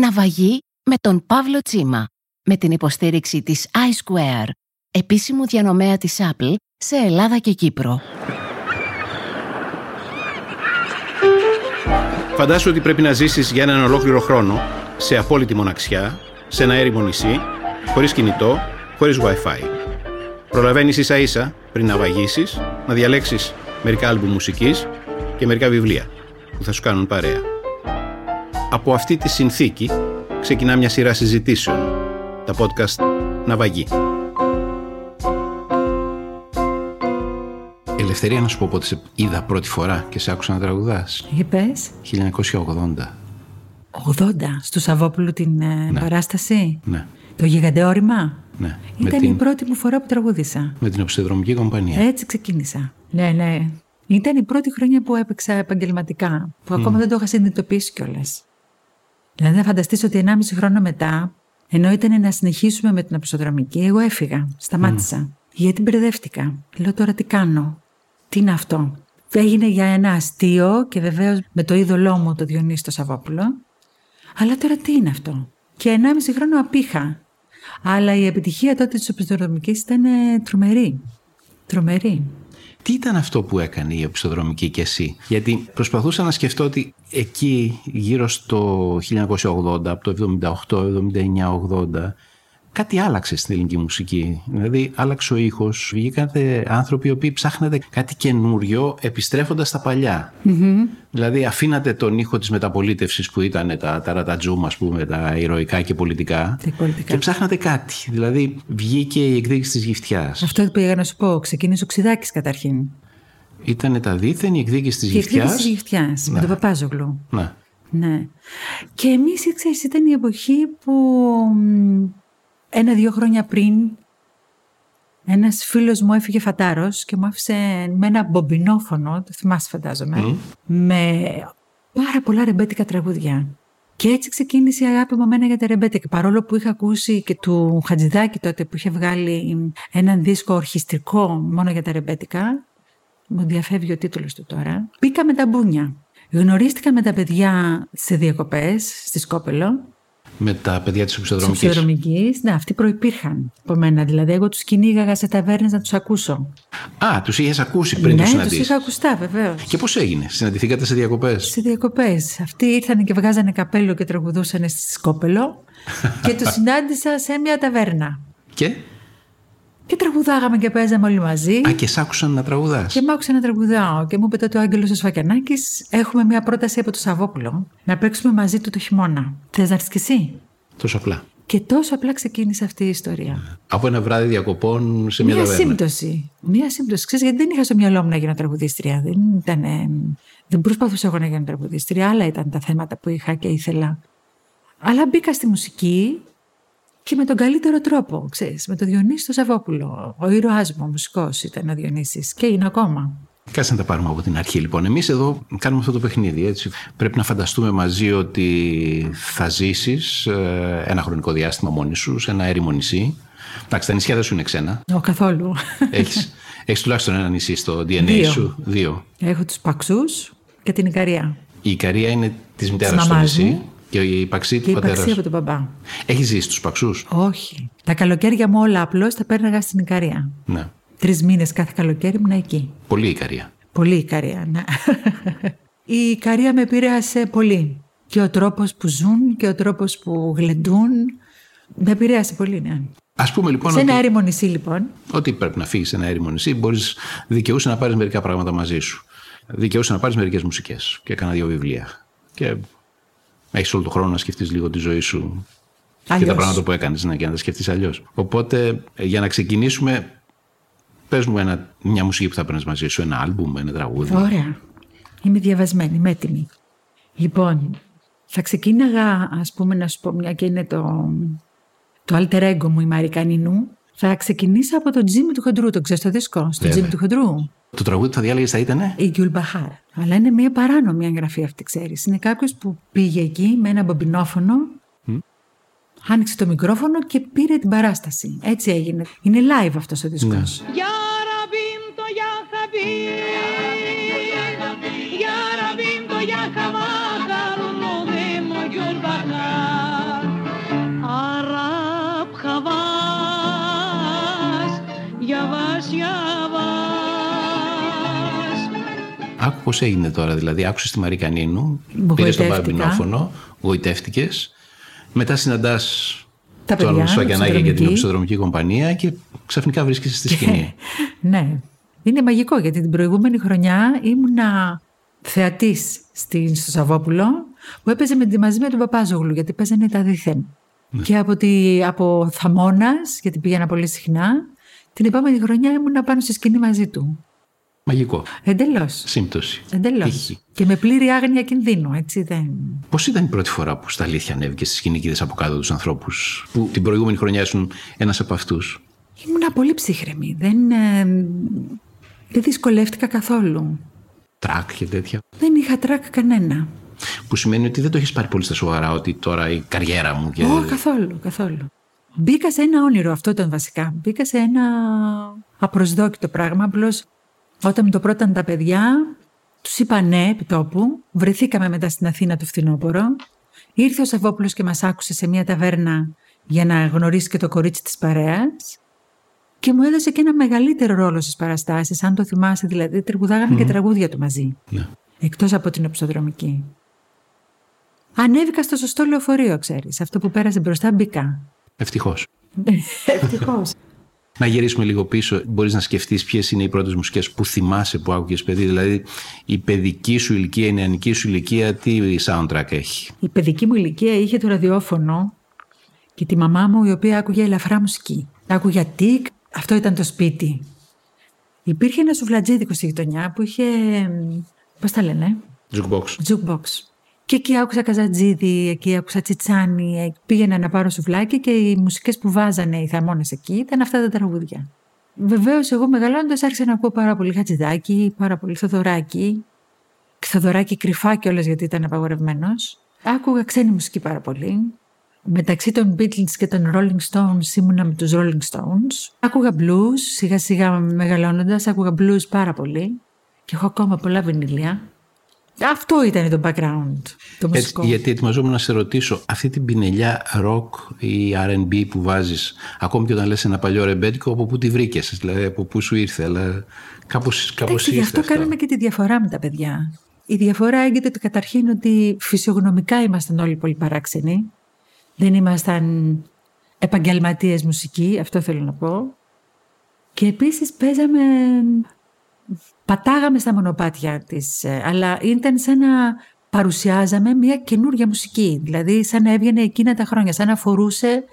Ναυαγή με τον Παύλο Τσίμα, με την υποστήριξη της iSquare, επίσημου διανομέα της Apple σε Ελλάδα και Κύπρο. Φαντάσου ότι πρέπει να ζήσεις για έναν ολόκληρο χρόνο σε απόλυτη μοναξιά, σε ένα έρημο νησί, χωρίς κινητό, χωρίς Wi-Fi. Προλαβαίνεις ίσα ίσα πριν να βαγίσεις, να διαλέξεις μερικά άλμπου μουσικής και μερικά βιβλία που θα σου κάνουν παρέα. Από αυτή τη συνθήκη ξεκινά μια σειρά συζητήσεων, τα podcast «Ναυαγή». Ελευθερία να σου πω πότε σε είδα πρώτη φορά και σε άκουσα να τραγουδάς. Για πες. 1980. 80, στο Σαββόπουλο την ε, Ναι. παράσταση; Ναι, Το γιγαντεόρημα. ναι. Ήταν με, η την, πρώτη μου φορά που τραγούδισα. με την οψιδρομική κομπανία. Έτσι ξεκίνησα. Ναι, ναι. Ήταν η πρώτη χρονιά που έπαιξα επαγγελματικά. Που ακόμα δεν το είχα συνειδητοποιήσει κιόλας. Δηλαδή, να φανταστείς ότι 1,5 χρόνο μετά, ενώ ήταν να συνεχίσουμε με την οπισθοδρομική, εγώ έφυγα. Σταμάτησα. Γιατί μπερδεύτηκα. Λέω τώρα τι κάνω; Τι είναι αυτό; Έγινε για ένα αστείο και βεβαίως με το είδωλό μου το Διονύση το Σαββόπουλο. Αλλά τώρα τι είναι αυτό; Και 1,5 χρόνο απήχα. Αλλά η επιτυχία τότε της οπισθοδρομική ήταν ε, τρομερή. Τρομερή. Τι ήταν αυτό που έκανε η οπισθοδρομική και εσύ; Γιατί προσπαθούσα να σκεφτώ ότι εκεί γύρω στο 1980, από το 78, 79, 80, κάτι άλλαξε στην ελληνική μουσική. Δηλαδή άλλαξε ο ήχος, βγήκατε άνθρωποι οι οποίοι ψάχνατε κάτι καινούριο επιστρέφοντας στα παλιά. Δηλαδή αφήνατε τον ήχο της μεταπολίτευσης που ήταν τα, τα ρατατζούμ ας πούμε, τα ηρωικά και πολιτικά Τα πολιτικά. και ψάχνατε κάτι. Δηλαδή βγήκε η εκδίκηση της γυφτιάς. Αυτό που πήγα να σου πω. Ξεκίνησε ο Ξιδάκης καταρχήν. Ήταν τα δίθεν η εκδίκηση της Και η εκδίκηση γυφτιάς. της Γυφτιάς, με τον Παπάζογλου. Ναι. Ναι. Και εμείς, ξέρεις, ήταν η εποχή που μ, ένα-δύο χρόνια πριν ένας φίλος μου έφυγε φατάρος και μου άφησε με ένα μπομπινόφωνο, το θυμάσαι φαντάζομαι, με πάρα πολλά ρεμπέτικα τραγούδια. Και έτσι ξεκίνησε η αγάπη μου εμένα για τα ρεμπέτικα. Παρόλο που είχα ακούσει και του Χατζηδάκη τότε που είχε βγάλει έναν δίσκο ορχιστρικό μόνο για τα ρεμπέτικα, μου διαφεύγει ο τίτλος του τώρα. Μπήκα με τα μπούνια. Γνωρίστηκα με τα παιδιά σε διακοπές στη Σκόπελο, Με τα παιδιά της της οπισθοδρομικής. Ψευδρομική. Ναι, αυτοί προϋπήρχαν από μένα. Δηλαδή, εγώ τους κυνήγαγα σε ταβέρνες να τους ακούσω. Α, τους είχες ακούσει πριν ναι, τους τους συναντήσεις. είχα ακουστά, βεβαίως. Και πώς έγινε, συναντηθήκατε σε διακοπές; Σε διακοπές. Αυτοί ήρθαν και βγάζανε καπέλο και τραγουδούσαν στη Σκόπελο και τους συνάντησα σε μια ταβέρνα. Και, Και τραγουδάγαμε και παίζαμε όλοι μαζί. α, και σ' άκουσαν να τραγουδάς. Και μ' άκουσα να τραγουδάω και μου είπε τότε ο Άγγελος ο Σφακιανάκης έχουμε μια πρόταση από το Σαββόπουλο να παίξουμε μαζί του το χειμώνα. Θες να έρθεις κι εσύ; Τόσο απλά. Και τόσο απλά ξεκίνησε αυτή η ιστορία. Από ένα βράδυ διακοπών σε μια, Μία ταβέρνα. σύμπτωση. Μία σύμπτωση. Ξέρεις, γιατί δεν είχα στο μυαλό μου να γίνω τραγουδίστρια. Δεν, ήταν, ε, δεν προσπαθούσα εγώ να γίνω τραγουδίστρια. Άλλα ήταν τα θέματα που είχα και ήθελα. Αλλά μπήκα στη μουσική και με τον καλύτερο τρόπο, ξέρεις, με τον Διονύση το Σαββόπουλο. Ο ήρωάς μου, ο μουσικός ήταν ο Διονύσης και είναι ακόμα. Κάτσε να τα πάρουμε από την αρχή λοιπόν. Εμείς εδώ κάνουμε αυτό το παιχνίδι. Έτσι. Πρέπει να φανταστούμε μαζί ότι θα ζήσεις ε, ένα χρονικό διάστημα μόνη σου σε ένα έρημο νησί. Εντάξει, τα νησιά δεν σου είναι ξένα. Ο καθόλου. Έχεις, έχεις τουλάχιστον ένα νησί στο DNA Δύο. σου; Δύο. Έχω τους Παξούς και την Ικαρία. Η Ικαρία είναι της μητέρας στο μαμάς νησί μου. Και η Παξί Και του η πατέρας Παξία σου. από τον μπαμπά. Έχει ζήσει στους Παξούς; Όχι. Τα καλοκαίρια μου όλα απλώς τα πέρναγα στην Ικαρία. Ναι. Τρεις μήνες κάθε καλοκαίρι ήμουν εκεί. Πολύ Ικαρία. Πολύ η Ικαρία, ναι. η Ικαρία με επηρέασε πολύ. Και ο τρόπος που ζουν και ο τρόπος που γλεντούν. Με επηρέασε πολύ, ναι. Ας πούμε λοιπόν Σε ότι, ένα έρημο νησί, λοιπόν. ότι πρέπει να φύγεις σε ένα έρημο νησί, μπορείς δικαιούσε να πάρεις μερικά πράγματα μαζί σου. Δικαιούσε να πάρεις μερικές μουσικές και κάνα δύο βιβλία. Και έχεις όλο τον χρόνο να σκεφτείς λίγο τη ζωή σου και Αλλιώς. τα πράγματα που έκανες ναι, και να τα σκεφτείς αλλιώς. Οπότε ε, για να ξεκινήσουμε, πες μου ένα, μια μουσική που θα παίρνεις μαζί σου, ένα άλμπουμ, ένα τραγούδι. Ωραία. Είμαι διαβασμένη, είμαι έτοιμη. Λοιπόν, θα ξεκίναγα, ας πούμε, να σου πω μια και είναι το, το alter ego μου, η Μαρίκα Νινού. Θα ξεκινήσω από το Τζίμι του Χοντρού, το ξέρεις το δίσκο, στο Βέβαια. Τζίμι του Χοντρού. Το τραγούδι που θα διάλεγες θα ήτανε; Η Γκιουλ Μπαχάρ. Αλλά είναι μια παράνομη εγγραφή αυτή, ξέρεις. Είναι κάποιος που πήγε εκεί με ένα μπομπινόφωνο, άνοιξε το μικρόφωνο και πήρε την παράσταση. Έτσι έγινε. Είναι live αυτός ο δίσκος. Ya πώ έγινε τώρα. Δηλαδή, άκουσες τη Μαρή Κανίνου, πήρε τον Γοητεύτηκα. Μπαμπινόφωνο, γοητεύτηκες. Μετά συναντάς Τα παιδιά, τον Σφαγιανάκη και την οπισθοδρομική. οπισθοδρομική κομπανία και ξαφνικά βρίσκεσαι στη σκηνή. Ναι. Είναι μαγικό γιατί την προηγούμενη χρονιά ήμουνα θεατής στην, στο Σαββόπουλο που έπαιζε με, τη- μαζί με τον Παπάζογλου γιατί παίζανε τα δίθεν. Και από, τη, από Θαμώνας, γιατί πήγαινα πολύ συχνά, την επόμενη χρονιά ήμουνα πάνω στη σκηνή μαζί του. Μαγικό. Εντελώς. Σύμπτωση. Εντελώς. Τύχη. Και με πλήρη άγνοια κινδύνου, έτσι δεν... Πώς ήταν η πρώτη φορά που στα αλήθεια ανέβηκε στη σκηνή και είδες από κάτω τους ανθρώπους, που την προηγούμενη χρονιά ήσουν ένας από αυτούς; Ήμουνα πολύ ψύχρεμη. Δεν, ε, δεν δυσκολεύτηκα καθόλου. Τρακ και τέτοια; Δεν είχα τρακ κανένα. Που σημαίνει ότι δεν το έχεις πάρει πολύ στα σοβαρά, ότι τώρα η καριέρα μου και. Όχι, καθόλου, καθόλου. Μπήκα σε ένα όνειρο, αυτό ήταν βασικά. Μπήκα σε ένα απροσδόκητο πράγμα. Απλώς όταν με το πρώταν τα παιδιά, τους είπα ναι επί τόπου. Βρεθήκαμε μετά στην Αθήνα το φθινόπωρο. Ήρθε ο Σαββόπουλος και μας άκουσε σε μια ταβέρνα για να γνωρίσει και το κορίτσι της παρέας. Και μου έδωσε και ένα μεγαλύτερο ρόλο στις παραστάσεις. Αν το θυμάσαι, δηλαδή, τραγουδάγαμε και τραγούδια του μαζί. Ναι. Εκτός από την οψοδρομική. Ανέβηκα στο σωστό λεωφορείο, ξέρεις. Αυτό που πέρασε μπροστά μπήκα. Ευτυχώς. Ευτυχώς. Να γυρίσουμε λίγο πίσω. Μπορείς να σκεφτείς ποιες είναι οι πρώτες μουσικές που θυμάσαι που άκουγες παιδί; Δηλαδή, η παιδική σου ηλικία, η νεανική σου ηλικία, τι soundtrack έχει; Η παιδική μου ηλικία είχε το ραδιόφωνο και τη μαμά μου η οποία άκουγε ελαφρά μουσική. Άκουγε τικ, αυτό ήταν το σπίτι. Υπήρχε ένα σουβλατζίδικο στη γειτονιά που είχε. Πώς τα λένε, Jukebox. jukebox. Και εκεί άκουσα καζατζίδι, εκεί άκουσα τσιτσάνι. εκεί Πήγαινα να πάρω σουβλάκι και οι μουσικές που βάζανε οι θαμώνε εκεί ήταν αυτά τα τραγούδια. Βεβαίως, εγώ μεγαλώνοντας άρχισα να ακούω πάρα πολύ χατζηδάκι, πάρα πολύ Θοδωράκι. Θοδωράκι κρυφά κιόλας γιατί ήταν απαγορευμένος. Άκουγα ξένη μουσική πάρα πολύ. Μεταξύ των Beatles και των Rolling Stones ήμουνα με τους Rolling Stones. Άκουγα blues, σιγά σιγά μεγαλώνοντας, άκουγα blues πάρα πολύ. Και έχω ακόμα πολλά βινίλια. Αυτό ήταν το background, το Έτσι, μουσικό. γιατί ετοιμαζόμουν να σε ρωτήσω, αυτή την πινελιά rock ή RB που βάζεις, ακόμη και όταν λες ένα παλιό ρεμπέτικο, από πού τη βρήκες, δηλαδή από πού σου ήρθε, αλλά κάπως Εντάξει, γι' αυτό κάναμε και τη διαφορά με τα παιδιά. Η διαφορά έγκυται ότι καταρχήν ότι φυσιογνωμικά ήμασταν όλοι πολύ παράξενοι. Δεν ήμασταν επαγγελματίες μουσικοί, αυτό θέλω να πω. Και επίσης παίζαμε, πατάγαμε στα μονοπάτια της, ε, αλλά ήταν σαν να παρουσιάζαμε μια καινούργια μουσική. Δηλαδή σαν να έβγαινε εκείνα τα χρόνια, σαν να αφορούσε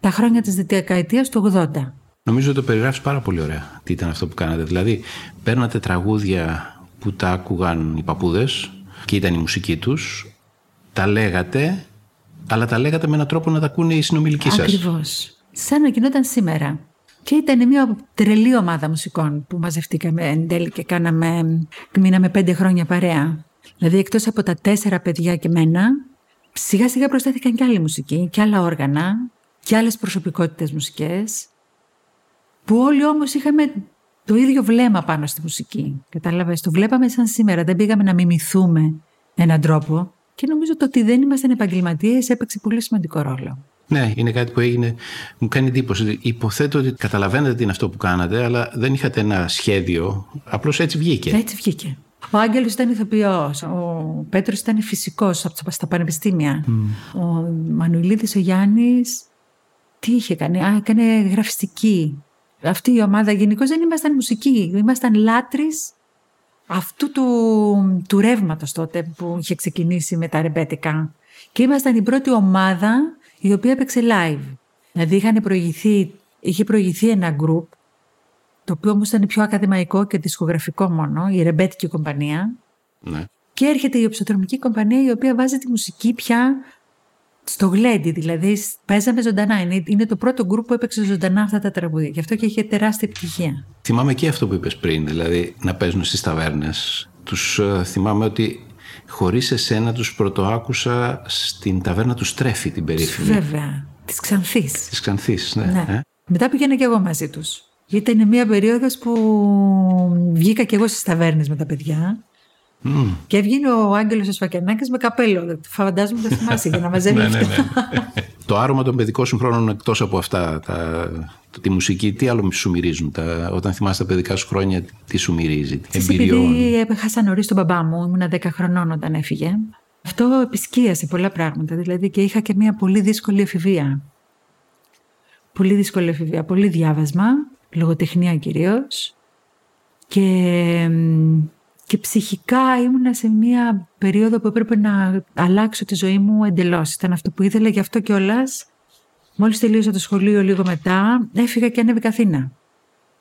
τα χρόνια της δεκαετίας του 80. Νομίζω ότι το περιγράφεις πάρα πολύ ωραία τι ήταν αυτό που κάνατε. Δηλαδή, παίρνατε τραγούδια που τα άκουγαν οι παππούδες και ήταν η μουσική τους, τα λέγατε, αλλά τα λέγατε με έναν τρόπο να τα ακούνε οι συνομιλικοί σας. Ακριβώς. Σαν να γινόταν σήμερα. Και ήταν μια τρελή ομάδα μουσικών που μαζευτήκαμε εν τέλει και κάναμε, μείναμε πέντε χρόνια παρέα. Δηλαδή εκτός από τα τέσσερα παιδιά και μένα, σιγά σιγά προσθέθηκαν και άλλη μουσική και άλλα όργανα και άλλες προσωπικότητες μουσικές που όλοι όμως είχαμε το ίδιο βλέμμα πάνω στη μουσική. Κατάλαβες, το βλέπαμε σαν σήμερα, δεν πήγαμε να μιμηθούμε έναν τρόπο και νομίζω το ότι δεν ήμασταν επαγγελματίες έπαιξε πολύ σημαντικό ρόλο. Ναι, είναι κάτι που έγινε. Μου κάνει εντύπωση. Υποθέτω ότι καταλαβαίνετε τι είναι αυτό που κάνατε, αλλά δεν είχατε ένα σχέδιο. Απλώς έτσι βγήκε. Έτσι βγήκε. Ο Άγγελος ήταν ηθοποιός, ο Πέτρος ήταν φυσικός από τα- στα πανεπιστήμια. Ο Μανουηλίδης ο Γιάννης, τι είχε κάνει, α, έκανε γραφιστική. Αυτή η ομάδα γενικώς δεν ήμασταν μουσικοί, ήμασταν λάτρεις αυτού του, του ρεύματος τότε που είχε ξεκινήσει με τα ρεμπέτικα. Και ήμασταν η πρώτη ομάδα η οποία έπαιξε live. Δηλαδή είχαν προηγηθεί, είχε προηγηθεί ένα group το οποίο όμως ήταν πιο ακαδημαϊκό και δισκογραφικό μόνο, η ρεμπέτικη κομπανία. Ναι. Και έρχεται η οψοτρομική κομπανία η οποία βάζει τη μουσική πια στο γλέντι, δηλαδή παίζαμε ζωντανά. Είναι, είναι το πρώτο γκρουπ που έπαιξε ζωντανά αυτά τα τραγούδια. Γι' αυτό και είχε τεράστια επιτυχία. Θυμάμαι και αυτό που είπες πριν, δηλαδή να παίζουν στις ταβέρνες. Τους ε, θυμάμαι ότι χωρίς εσένα τους πρωτοάκουσα στην ταβέρνα του Στρέφη την περίφημη. Βέβαια. Της Ξανθής. Της Ξανθής, ναι. Ναι. Ε; Μετά πήγαινα και εγώ μαζί τους. Ήταν μια περίοδος που βγήκα και εγώ στις ταβέρνες με τα παιδιά. Μμ. Και έβγαινε ο Άγγελος ο Σφακιανάκης με καπέλο. Φαντάζομαι το θυμάσαι για να μαζεύει Ναι, ναι, αυτά. ναι. Το άρωμα των παιδικών συγχρόνων εκτός από αυτά, τα, τη μουσική, τι άλλο σου μυρίζουν, τα, όταν θυμάσαι τα παιδικά σου χρόνια, τι σου μυρίζει, εμπειριών. Επειδή έχασα νωρίς τον μπαμπά μου, ήμουν 10 χρονών όταν έφυγε. Αυτό επισκίασε πολλά πράγματα. Δηλαδή και είχα και μια πολύ δύσκολη εφηβεία. Πολύ δύσκολη εφηβεία. Πολύ διάβασμα, λογοτεχνία κυρίως. Και, και ψυχικά ήμουνα σε μια περίοδο που έπρεπε να αλλάξω τη ζωή μου εντελώς. Ήταν αυτό που ήθελα, γι' αυτό κιόλας. Μόλις τελείωσα το σχολείο λίγο μετά, έφυγα και ανέβηκα Αθήνα.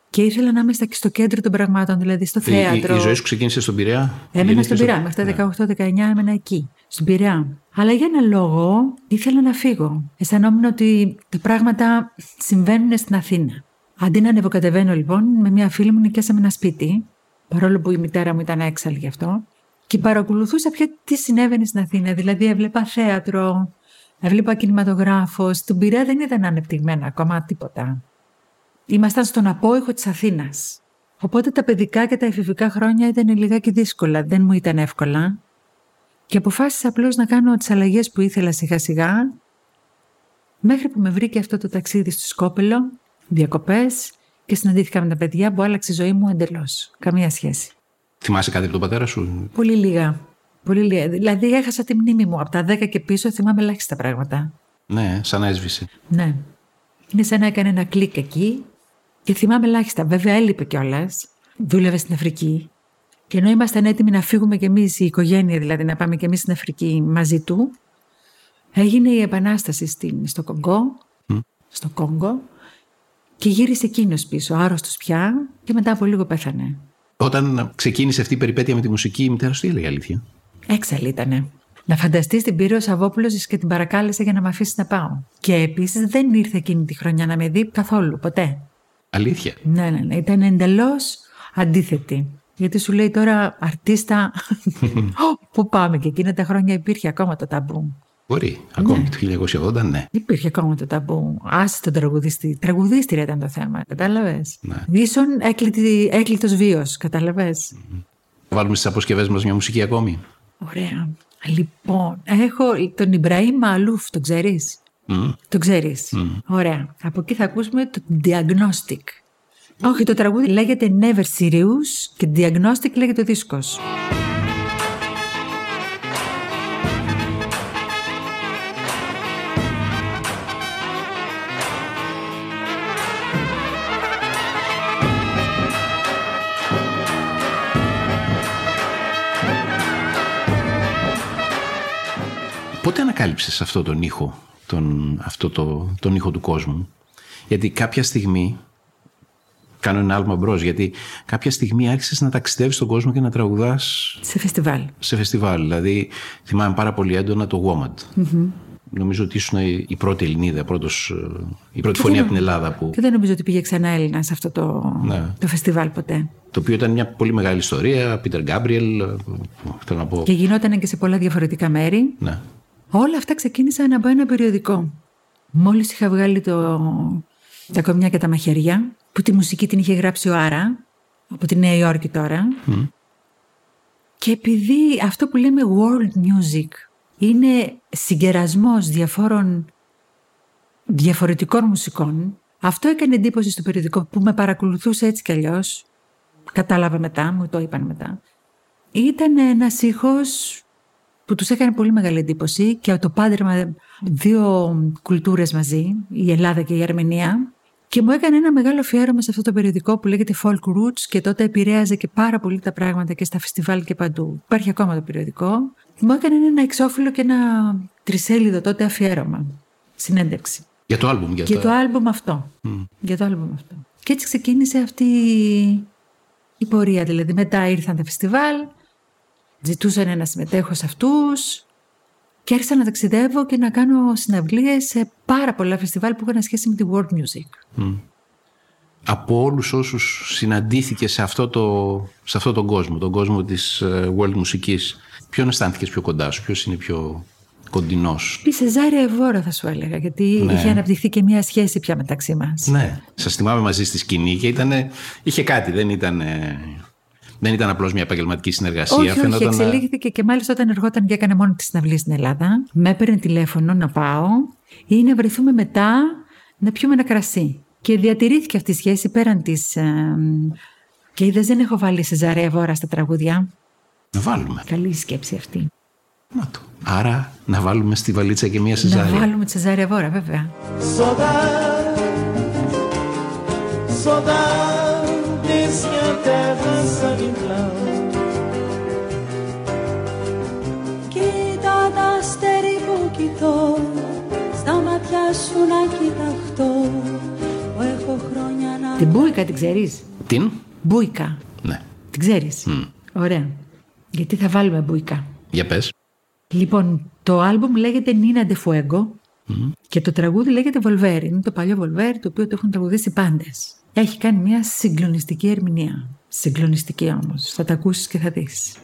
Και ήθελα να είμαι στο κέντρο των πραγμάτων, δηλαδή στο θέατρο. Η, η ζωή σου ξεκίνησε στον Πειραιά; Έμενα στον Πειραιά. Μέχρι τα 18-19 ναι. έμενα εκεί, στον Πειραιά. Αλλά για ένα λόγο ήθελα να φύγω. Αισθανόμουν ότι τα πράγματα συμβαίνουν στην Αθήνα. Αντί να ανεβοκατεβαίνω λοιπόν, με μια φίλη μου νοικιάσαμε ένα σπίτι, παρόλο που η μητέρα μου ήταν έξαλλη γι' αυτό, και παρακολουθούσα πια τι συνέβαινε στην Αθήνα. Δηλαδή έβλεπα θέατρο, έβλεπα κινηματογράφος. Στον Πειραιά δεν ήταν ανεπτυγμένα ακόμα τίποτα. Ήμασταν στον απόϊχο της Αθήνας. Οπότε τα παιδικά και τα εφηβικά χρόνια ήταν λιγάκι δύσκολα, δεν μου ήταν εύκολα. Και αποφάσισα απλώς να κάνω τις αλλαγές που ήθελα σιγά σιγά, μέχρι που με βρήκε αυτό το ταξίδι στο Σκόπελο διακοπές και συναντήθηκα με τα παιδιά που άλλαξε η ζωή μου εντελώς. Καμία σχέση. Θυμάσαι κάτι από τον πατέρα σου, Πολύ λίγα. Πολύ λίγα. Δηλαδή έχασα τη μνήμη μου. Από τα 10 και πίσω θυμάμαι ελάχιστα πράγματα. Ναι, σαν να έσβησε. Ναι. Είναι σαν να έκανε ένα κλικ εκεί και θυμάμαι ελάχιστα. Βέβαια έλειπε κιόλας. Δούλευε στην Αφρική. Και ενώ ήμασταν έτοιμοι να φύγουμε κι εμείς, η οικογένεια δηλαδή, να πάμε κι εμείς στην Αφρική μαζί του, έγινε η επανάσταση στην, στο Κονγκό. Στο Κόγκο και γύρισε εκείνος πίσω, άρρωστος πια, και μετά από λίγο πέθανε. Όταν ξεκίνησε αυτή η περιπέτεια με τη μουσική, η μητέρας σου τι έλεγε αλήθεια; Έξαλλη ήτανε. Να φανταστείς την πήρε ο Σαββόπουλος και την παρακάλεσε για να με αφήσει να πάω. Και επίσης δεν ήρθε εκείνη τη χρονιά να με δει καθόλου, ποτέ. Αλήθεια; Ναι, ναι, ναι. Ήταν εντελώς αντίθετη. Γιατί σου λέει τώρα αρτίστα. Πού πάμε, και εκείνα τα χρόνια υπήρχε ακόμα το ταμπού. Μπορεί. Ακόμη ναι. το 1980, ναι. Υπήρχε ακόμα το ταμπού. Άσε τον τραγουδιστή. Τραγουδίστρια ήταν το θέμα. Κατάλαβες; Ναι. Ίσον έκλειτος βίος. Κατάλαβες; Mm-hmm. Βάλουμε στις αποσκευές μας μια μουσική ακόμη. Ωραία. Λοιπόν, έχω τον Ιμπραήμ Μαλούφ, τον ξέρεις; Mm. Το ξέρεις; Mm. Ωραία. Από εκεί θα ακούσουμε το Diagnostic. Όχι, το τραγούδι λέγεται Never Serious και Diagnostic λέγεται ο δίσκος. Πότε ανακάλυψες αυτό τον ήχο, τον, αυτό το, τον ήχο του κόσμου; Γιατί κάποια στιγμή, κάνω ένα άλμα μπρος, γιατί κάποια στιγμή άρχισες να ταξιδεύεις στον κόσμο και να τραγουδάς... Σε φεστιβάλ. Σε φεστιβάλ, δηλαδή θυμάμαι πάρα πολύ έντονα το WOMAD. mm Νομίζω ότι ήσουν η πρώτη Ελληνίδα, πρώτος, η πρώτη φωνή από την Ελλάδα που. Και δεν νομίζω ότι πήγε ξανά Έλληνας σε αυτό το, ναι. το φεστιβάλ ποτέ. Το οποίο ήταν μια πολύ μεγάλη ιστορία. Πίτερ Γκάμπριελ, θέλω να πω. Και γινόταν και σε πολλά διαφορετικά μέρη. Ναι. Όλα αυτά ξεκίνησαν από ένα περιοδικό. Μόλις είχα βγάλει το... τα κομιά και τα μαχαιριά, που τη μουσική την είχε γράψει ο Άρα, από τη Νέα Υόρκη τώρα. Και επειδή αυτό που λέμε world music είναι συγκερασμός διαφόρων διαφορετικών μουσικών, αυτό έκανε εντύπωση στο περιοδικό που με παρακολουθούσε έτσι κι αλλιώς. Κατάλαβα μετά, μου το είπαν μετά. Ήταν ένας ήχος που τους έκανε πολύ μεγάλη εντύπωση και το πάντρεμα δύο κουλτούρες μαζί, η Ελλάδα και η Αρμενία. Και μου έκανε ένα μεγάλο αφιέρωμα σε αυτό το περιοδικό που λέγεται Folk Roots και τότε επηρέαζε και πάρα πολύ τα πράγματα και στα φεστιβάλ και παντού. Υπάρχει ακόμα το περιοδικό. Μου έκανε ένα εξώφυλλο και ένα τρισέλιδο τότε αφιέρωμα. Συνέντευξη. Για το άλμπουμ. Για, το άλμπουμ αυτό. Για το άλμπουμ αυτό. Και έτσι ξεκίνησε αυτή η πορεία. Δηλαδή μετά ήρθαν τα φεστιβάλ, Ζητούσαν να συμμετέχω σε αυτούς και άρχισα να ταξιδεύω και να κάνω συναυλίες σε πάρα πολλά φεστιβάλ που είχαν σχέση με τη world music. Από όλους όσους συναντήθηκε σε αυτό, το, σε αυτό τον κόσμο, τον κόσμο της ε, world μουσικής, ποιον αισθάνθηκες πιο κοντά σου, ποιος είναι πιο κοντινός; Η Σεζάρια Ευώρα θα σου έλεγα, γιατί ναι. είχε αναπτυχθεί και μια σχέση πια μεταξύ μας. Ναι, σας θυμάμαι μαζί στη σκηνή και ήτανε, είχε κάτι, δεν ήταν δεν ήταν απλώς μια επαγγελματική συνεργασία. Όχι, Φαίνονταν... όχι, εξελίχθηκε και μάλιστα όταν εργόταν και έκανε μόνο της συναυλή στην Ελλάδα, με έπαιρνε τηλέφωνο να πάω ή να βρεθούμε μετά να πιούμε ένα κρασί. Και διατηρήθηκε αυτή η σχέση πέραν της... Ε, και είδες δεν έχω βάλει Σεζαρέα Βόρα στα τραγούδια. Να βάλουμε. Καλή σκέψη αυτή. Να το. Άρα να βάλουμε στη βαλίτσα και μία Σεζάρια. Να βάλουμε τη Σεζάρια Βόρα βέβαια. Saudades minha κοιτώ Στα μάτια σου να κοιταχτώ Που έχω χρόνια να... Την Μπούικα την ξέρεις; Την; Μπούικα. Ναι. Την ξέρεις; Ωραία. Γιατί θα βάλουμε Μπούικα; Για πες. Λοιπόν, το άλμπουμ λέγεται Νίνα Ντεφουέγκο και το τραγούδι λέγεται Volver. Είναι το παλιό Volver το οποίο το έχουν τραγουδήσει πάντες. Έχει κάνει μια συγκλονιστική ερμηνεία. Συγκλονιστική όμως. Θα τα ακούσεις και θα δεις.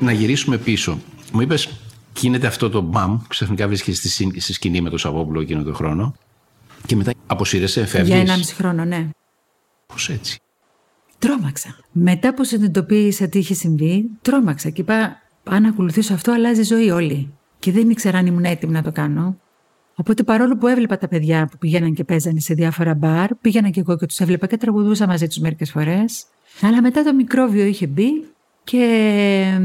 Να γυρίσουμε πίσω. Μου είπες, γίνεται αυτό το μπαμ, ξαφνικά βρίσκεσαι στη, στη σκηνή με το Σαββόπουλο εκείνο τον χρόνο και μετά αποσύρεσαι, φεύγεις. Για ένα μισή χρόνο, ναι. Πώς έτσι; Τρόμαξα. Μετά που συνειδητοποίησα τι είχε συμβεί, τρόμαξα και είπα: Αν ακολουθήσω αυτό, αλλάζει ζωή όλη. Και δεν ήξερα αν ήμουν έτοιμη να το κάνω. Οπότε παρόλο που έβλεπα τα παιδιά που πηγαίναν και παίζανε σε διάφορα μπαρ, πήγαινα και εγώ και τους έβλεπα και τραγουδούσα μαζί τους μερικές φορές. Αλλά μετά το μικρόβιο είχε μπει και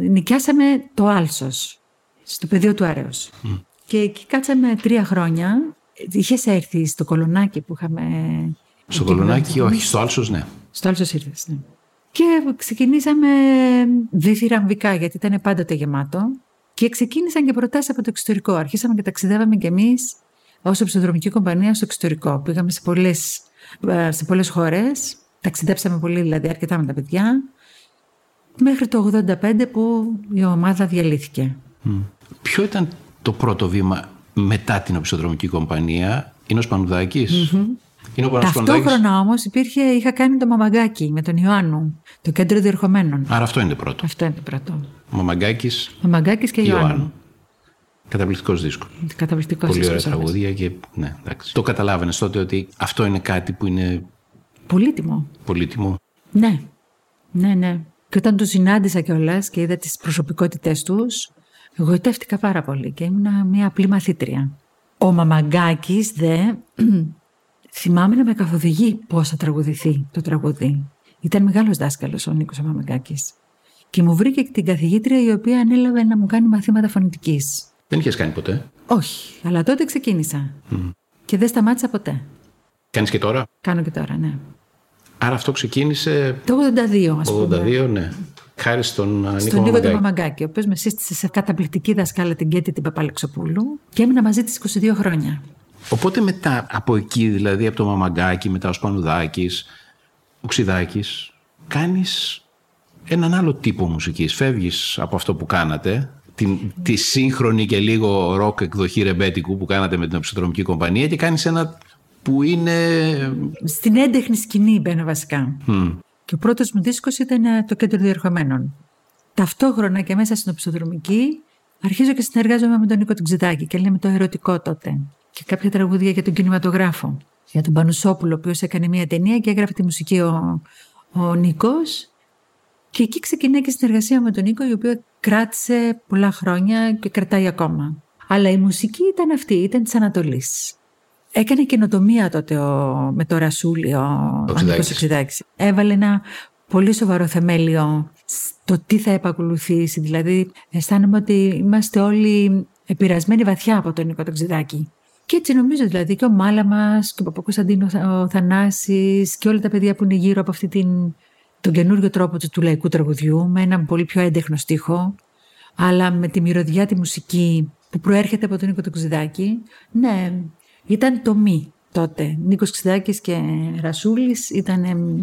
νοικιάσαμε το Άλσος στο πεδίο του Άρεος. Και εκεί κάτσαμε τρία χρόνια. Είχες έρθει στο κολονάκι που είχαμε. Στο κολονάκι, όχι, στο Άλσος, ναι. Στο Άλσος ήρθες, ναι. Και ξεκινήσαμε διθυραμβικά, γιατί ήταν πάντοτε γεμάτο. Και ξεκίνησαν και προτάσεις από το εξωτερικό. Αρχίσαμε και ταξιδεύαμε κι εμείς ως ψευδρομική κομπανία στο εξωτερικό. Πήγαμε σε πολλές σε πολλές χώρες. Ταξιδέψαμε πολύ, δηλαδή, αρκετά με τα παιδιά. Μέχρι το 85 που η ομάδα διαλύθηκε. Ποιο ήταν το πρώτο βήμα μετά την οπισθοδρομική κομπανία, είναι ο Σπανουδάκης; Είναι ο Πανασπανουδάκης. Ταυτόχρονα όμως υπήρχε, είχα κάνει το μαμαγκάκι με τον Ιωάννου, το κέντρο διερχομένων. Άρα αυτό είναι το πρώτο. Αυτό είναι το πρώτο. Ο Μαμαγκάκης, Μαμαγκάκης και Ιωάννου. Ιωάννου. Καταπληκτικός δίσκος. Καταπληκτικός Πολύ ωραία τραγούδια και ναι, εντάξει. Το καταλάβαινες τότε ότι αυτό είναι κάτι που είναι Πολύτιμο. πολύτιμο; Ναι. Ναι, ναι. Και όταν τους συνάντησα κιόλας και είδα τις προσωπικότητές τους, εγωιτεύτηκα πάρα πολύ και ήμουν μια απλή μαθήτρια. Ο Μαμαγκάκης δε θυμάμαι να με καθοδηγεί πώς θα τραγουδηθεί το τραγούδι. Ήταν μεγάλος δάσκαλος ο Νίκος ο Μαμαγκάκης. Και μου βρήκε και την καθηγήτρια η οποία ανέλαβε να μου κάνει μαθήματα φωνητικής. Δεν είχες κάνει ποτέ; Όχι, αλλά τότε ξεκίνησα. Και δεν σταμάτησα ποτέ. Κάνεις και τώρα; Κάνω και τώρα, ναι. Άρα αυτό ξεκίνησε Το 82, ας το πούμε. 82, ναι. Χάρη στον α, Νίκο Στον Νίκο τον Μαμαγκάκη. Μαμαγκάκη, ο οποίος με σύστησε σε καταπληκτική δασκάλα την Κέτη την Παπαλεξοπούλου και έμεινα μαζί της 22 χρόνια. Οπότε μετά από εκεί, δηλαδή από το Μαμαγκάκι, μετά ο Σπανουδάκης, ο Ξιδάκης, κάνεις έναν άλλο τύπο μουσικής. Φεύγεις από αυτό που κάνατε, την, τη σύγχρονη και λίγο ροκ εκδοχή ρεμπέτικου που κάνατε με την Οψιδρομική Κομπανία και κάνεις ένα που είναι... Στην έντεχνη σκηνή μπαίνω βασικά. μ, Και ο πρώτος μου δίσκος ήταν ε, το κέντρο διερχομένων. Ταυτόχρονα και μέσα στην οψοδρομική αρχίζω και συνεργάζομαι με τον Νίκο Τουξιδάκη και λέμε το ερωτικό τότε. Και κάποια τραγούδια για τον κινηματογράφο. Για τον Πανουσόπουλο, ο οποίος έκανε μια ταινία και έγραφε τη μουσική ο, ο Νίκος. Και εκεί ξεκινάει και η συνεργασία με τον Νίκο, η οποία κράτησε πολλά χρόνια και κρατάει ακόμα. Αλλά η μουσική ήταν αυτή, ήταν της Ανατολής. Έκανε καινοτομία τότε ο, με το Ρασούλη ο, ο Νίκος Οξυδάκης. Οξυδάκης. Έβαλε ένα πολύ σοβαρό θεμέλιο στο τι θα επακολουθήσει. Δηλαδή, αισθάνομαι ότι είμαστε όλοι επηρεασμένοι βαθιά από τον Νίκο Τοξιδάκη. Και έτσι νομίζω δηλαδή και ο Μάλαμας και ο Παπακοσταντίνο ο Θανάσης και όλα τα παιδιά που είναι γύρω από αυτή την, τον καινούριο τρόπο του, του λαϊκού τραγουδιού με έναν πολύ πιο έντεχνο στίχο αλλά με τη μυρωδιά τη μουσική που προέρχεται από τον Νίκο Τοξιδάκη. Ναι, ήταν το μη τότε. Νίκος Ξιδάκης και Ρασούλης ήταν... εμ,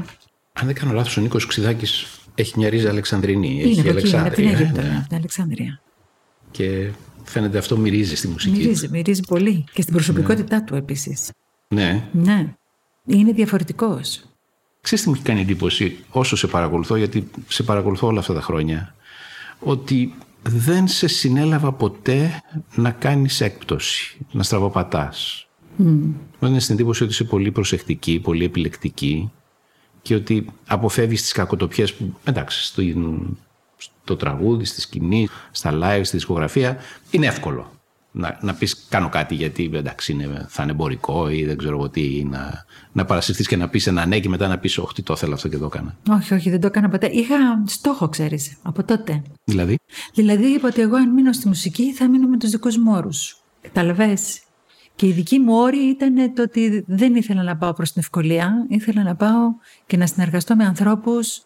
Αν δεν κάνω λάθος, ο Νίκος Ξιδάκης έχει μια ρίζα Αλεξανδρινή. Είναι έχει από εκεί, είναι από την Αλεξάνδρεια, Αίγυπτο, ε, ναι. ναι, από την Αλεξάνδρεια. Και φαίνεται αυτό μυρίζει στη μουσική. Μυρίζει, μυρίζει πολύ. Και στην προσωπικότητά του επίσης. Ναι. Ναι. Είναι διαφορετικός. Ξέρεις τι μου έχει κάνει εντύπωση όσο σε παρακολουθώ, γιατί σε παρακολουθώ όλα αυτά τα χρόνια, ότι δεν σε συνέλαβα ποτέ να κάνεις έκπτωση, να στραβοπατάς. Mm. Είναι στην εντύπωση ότι είσαι πολύ προσεκτική, πολύ επιλεκτική και ότι αποφεύγεις τις κακοτοπιές που, εντάξει, στο, στο τραγούδι, στη σκηνή, στα live, στη δισκογραφία, είναι εύκολο να, να πεις κάνω κάτι γιατί εντάξει είναι, θα είναι εμπορικό ή δεν ξέρω εγώ τι, να, να παρασυρθείς και να πεις ένα ναι και μετά να πεις όχι τι το ήθελα αυτό και το έκανα. Όχι, όχι, δεν το έκανα ποτέ. Είχα στόχο, ξέρεις, από τότε. Δηλαδή; Δηλαδή είπα ότι εγώ αν μείνω στη μουσική θα μείνω με τους δικούς μου όρους. Καταλαβες. Και η δική μου όρη ήταν το ότι δεν ήθελα να πάω προς την ευκολία. Ήθελα να πάω και να συνεργαστώ με ανθρώπους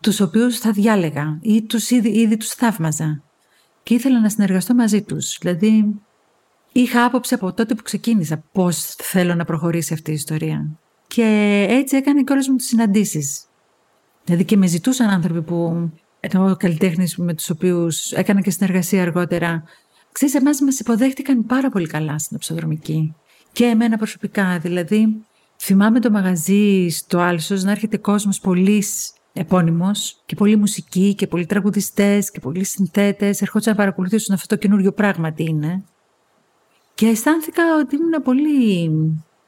τους οποίους θα διάλεγα ή τους ήδη, ήδη τους θαύμαζα και ήθελα να συνεργαστώ μαζί τους. Δηλαδή, είχα άποψη από τότε που ξεκίνησα πώς θέλω να προχωρήσει αυτή η ιστορία. Και έτσι έκανα και όλες μου τις συναντήσεις. Δηλαδή και με ζητούσαν άνθρωποι που, ενώ καλλιτέχνε με τους οποίους έκανα και συνεργασία αργότερα, ξέρεις, εμάς μας υποδέχτηκαν πάρα πολύ καλά στην οψοδρομική. Και εμένα προσωπικά, δηλαδή, θυμάμαι το μαγαζί στο Άλσος να έρχεται κόσμος πολύς επώνυμος και πολλοί μουσικοί και πολλοί τραγουδιστές και πολλοί συνθέτες ερχόντουσαν να παρακολουθήσουν αυτό το καινούριο πράγμα τι είναι. Και αισθάνθηκα ότι ήμουν πολύ...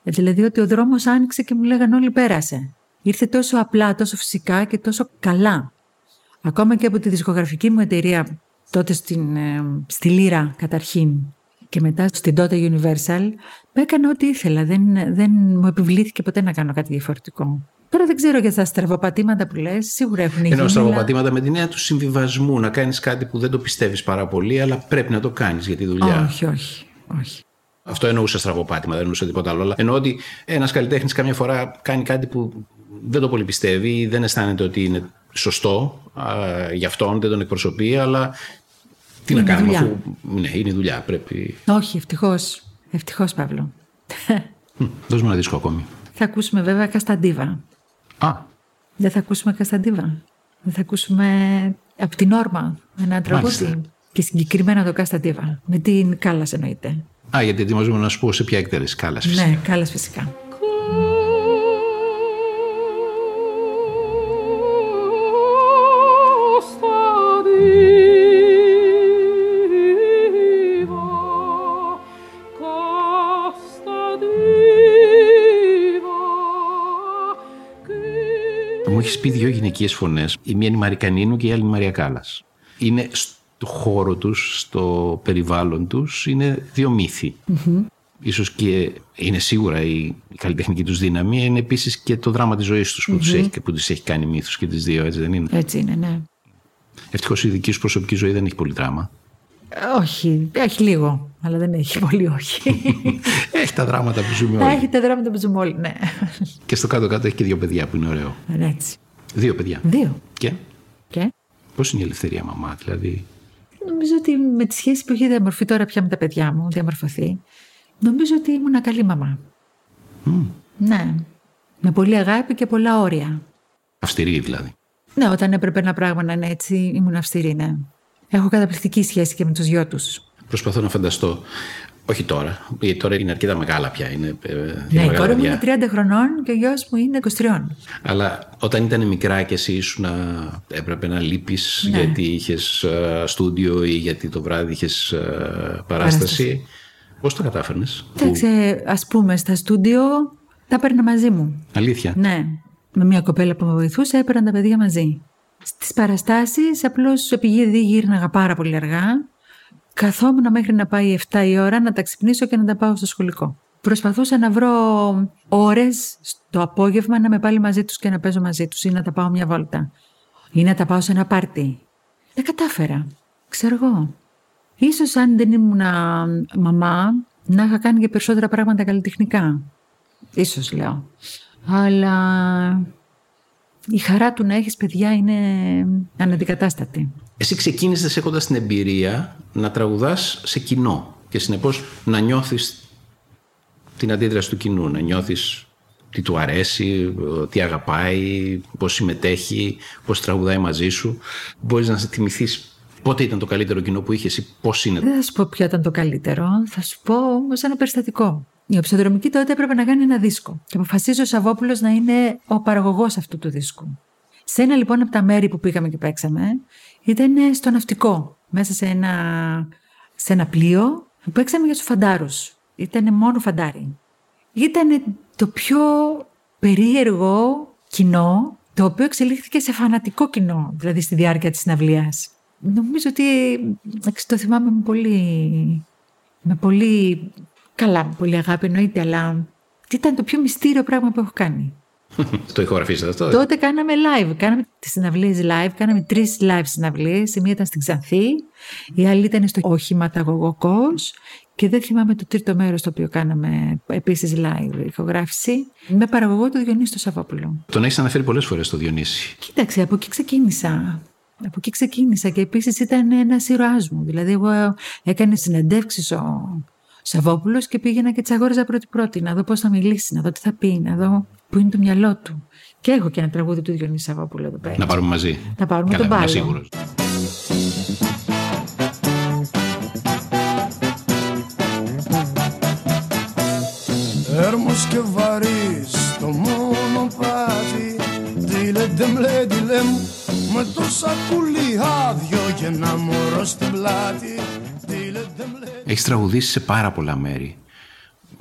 Δηλαδή ότι ο δρόμος άνοιξε και μου λέγανε όλοι πέρασε. Ήρθε τόσο απλά, τόσο φυσικά και τόσο καλά. Ακόμα και από τη δισκογραφική μου εταιρεία τότε στην, ε, στη Λύρα καταρχήν και μετά στην τότε Universal με έκανε ό,τι ήθελα. Δεν, δεν μου επιβλήθηκε ποτέ να κάνω κάτι διαφορετικό. Τώρα δεν ξέρω για τα στραβοπατήματα που λες, σίγουρα έχουν γίνει. Ενώ στραβοπατήματα με την έννοια του συμβιβασμού, να κάνεις κάτι που δεν το πιστεύεις πάρα πολύ, αλλά πρέπει να το κάνεις για τη δουλειά. Όχι, όχι. όχι. Αυτό εννοούσα στραβοπάτημα, δεν εννοούσα τίποτα άλλο. Αλλά εννοώ ότι ένας καλλιτέχνης καμιά φορά κάνει κάτι που δεν το πολύ πιστεύει ή δεν αισθάνεται ότι είναι σωστό α, για αυτόν, δεν τον εκπροσωπεί, αλλά τι είναι να κάνουμε δουλειά. αφού ναι, είναι η δουλειά. Πρέπει... Όχι, ευτυχώς. Ευτυχώς, Παύλο. Δώσ' μου ένα δίσκο ακόμη. Θα ακούσουμε βέβαια Κασταντίβα. Α. Δεν θα ακούσουμε Κασταντίβα. Δεν θα ακούσουμε από την Όρμα ένα τραγούδι. Και συγκεκριμένα το Κασταντίβα. Με την Κάλλα εννοείται. Α, γιατί ετοιμαζόμουν να σου πω σε ποια εκτέλεση. Κάλλα φυσικά. Ναι, Κάλλα φυσικά. Δύο γυναικείες φωνές. Η μία είναι η Μαρικανίνου και η άλλη είναι η Μαρία Κάλλας. Είναι στο χώρο τους, στο περιβάλλον τους, είναι δύο μύθοι. Mm-hmm. Ίσως και είναι σίγουρα η, η καλλιτεχνική τους δύναμη, είναι επίσης και το δράμα της ζωής τους που, mm-hmm. τους έχει, που τους έχει κάνει μύθους και τις δύο, έτσι δεν είναι; Έτσι είναι, ναι. Ευτυχώς η δική σου προσωπική ζωή δεν έχει πολύ δράμα. Όχι, έχει λίγο, αλλά δεν έχει πολύ, όχι. έχει τα δράματα που ζούμε όλοι. Έχει τα δράματα που ζούμε όλοι, ναι. Και στο κάτω-κάτω έχει και δύο παιδιά που είναι ωραίο. Έτσι. Δύο παιδιά. Δύο. Και; και; Πώς είναι η ελευθερία μαμά, δηλαδή; Νομίζω ότι με τη σχέση που έχει διαμορφωθεί τώρα πια με τα παιδιά μου, διαμορφωθεί, νομίζω ότι ήμουν καλή μαμά. Mm. Ναι. Με πολύ αγάπη και πολλά όρια. Αυστηρή δηλαδή. Ναι, όταν έπρεπε ένα πράγμα να είναι έτσι, ήμουν αυστηρή, ναι. Έχω καταπληκτική σχέση και με τους γιο τους. Προσπαθώ να φανταστώ. Όχι τώρα, γιατί τώρα είναι αρκετά μεγάλα πια. Είναι, ε, ναι, η κόρη μου είναι 30 χρονών και ο γιος μου είναι 23. Αλλά όταν ήταν μικρά και εσύ ήσουν να έπρεπε να λείπεις ναι. γιατί είχες στούντιο ή γιατί το βράδυ είχες παράσταση. παράσταση. Πώς το κατάφερνες, Εντάξει, ας πούμε, στα στούντιο τα έπαιρνα μαζί μου. Αλήθεια; Ναι. Με μια κοπέλα που με βοηθούσε, έπαιρναν τα παιδιά μαζί. Στις παραστάσεις απλώς επειδή γύρναγα πάρα πολύ αργά, καθόμουν μέχρι να πάει 7 η ώρα να τα ξυπνήσω και να τα πάω στο σχολικό. Προσπαθούσα να βρω ώρες στο απόγευμα να με πάλι μαζί τους και να παίζω μαζί τους ή να τα πάω μια βόλτα. Ή να τα πάω σε ένα πάρτι. Δεν κατάφερα. Ξέρω εγώ. Ίσως αν δεν ήμουν μαμά, να είχα κάνει και περισσότερα πράγματα καλλιτεχνικά. Ίσως λέω. Αλλά η χαρά του να έχεις παιδιά είναι αναντικατάστατη. Εσύ ξεκίνησες έχοντας την εμπειρία να τραγουδάς σε κοινό και συνεπώς να νιώθεις την αντίδραση του κοινού, να νιώθεις τι του αρέσει, τι αγαπάει, πώς συμμετέχει, πώς τραγουδάει μαζί σου. Μπορείς να σε θυμηθείς πότε ήταν το καλύτερο κοινό που είχες ή πώς είναι; Δεν θα σου πω ποιο ήταν το καλύτερο, θα σου πω όμως ένα περιστατικό. Η οψοδρομική τότε έπρεπε να κάνει ένα δίσκο. Και αποφασίζει ο Σαββόπουλος να είναι ο παραγωγός αυτού του δίσκου. Σε ένα λοιπόν από τα μέρη που πήγαμε και παίξαμε, ήταν στο ναυτικό, μέσα σε ένα, σε ένα πλοίο που παίξαμε για τους φαντάρους. Ήταν μόνο φαντάρι. Ήταν το πιο περίεργο κοινό, το οποίο εξελίχθηκε σε φανατικό κοινό, δηλαδή στη διάρκεια της συναυλίας. Νομίζω ότι το θυμάμαι με πολύ, με πολύ καλά, με πολύ αγάπη εννοείται, αλλά ήταν το πιο μυστήριο πράγμα που έχω κάνει; το ηχογραφήσατε αυτό; Τότε κάναμε live. Κάναμε τις συναυλίες live. Κάναμε τρεις live συναυλίες. Η μία ήταν στην Ξανθή, η άλλη ήταν στο όχημα Ταγωγοκό και δεν θυμάμαι το τρίτο μέρος το οποίο κάναμε επίσης live ηχογράφηση. Με παραγωγό του Διονύση το Σαββόπουλο. Τον έχεις αναφέρει πολλές φορές το Διονύση. Κοίταξε, από εκεί ξεκίνησα. Από εκεί ξεκίνησα και επίσης ήταν ένας ήρωάς μου. Δηλαδή, εγώ έκανε συνεντεύξεις ο Σαββόπουλος και πήγαινα και τι αγόριζα πρώτη-πρώτη να δω πώς θα μιλήσει, να δω τι θα πει, να δω πού είναι το μυαλό του. Και έχω και ένα τραγούδι του Διονύσης Σαββόπουλου εδώ πέρα. Να πάρουμε μαζί. Να πάρουμε τον πάλι. σίγουρος. Έρμος και βαρύς το μονοπάτι Τίλε ντεμπλέ τίλε με το σακούλι άδειο και ένα μωρό στην πλάτη Έχεις τραγουδήσει σε πάρα πολλά μέρη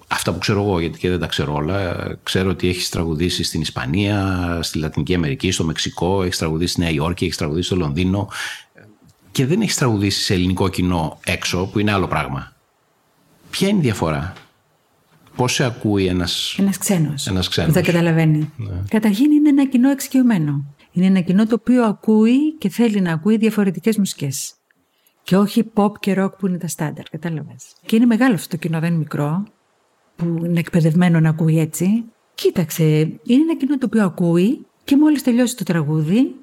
αυτά που ξέρω εγώ, γιατί και δεν τα ξέρω όλα. Ξέρω ότι έχεις τραγουδήσει στην Ισπανία, στη Λατινική Αμερική, στο Μεξικό, έχεις τραγουδήσει στη Νέα Υόρκη, έχεις τραγουδήσει στο Λονδίνο. Και δεν έχεις τραγουδήσει σε ελληνικό κοινό έξω, που είναι άλλο πράγμα. Ποια είναι η διαφορά, Πώς σε ακούει ένας ένας ξένος. Ένας ξένος. Που δεν καταλαβαίνει. Ναι. Καταρχήν είναι ένα κοινό εξοικειωμένο. Είναι ένα κοινό το οποίο ακούει και θέλει να ακούει διαφορετικές μουσικές. Και όχι pop και rock που είναι τα στάνταρ, κατάλαβες. Και είναι μεγάλο αυτό το κοινό, δεν είναι μικρό που είναι εκπαιδευμένο να ακούει έτσι. Κοίταξε, είναι ένα κοινό το οποίο ακούει και μόλις τελειώσει το τραγούδι,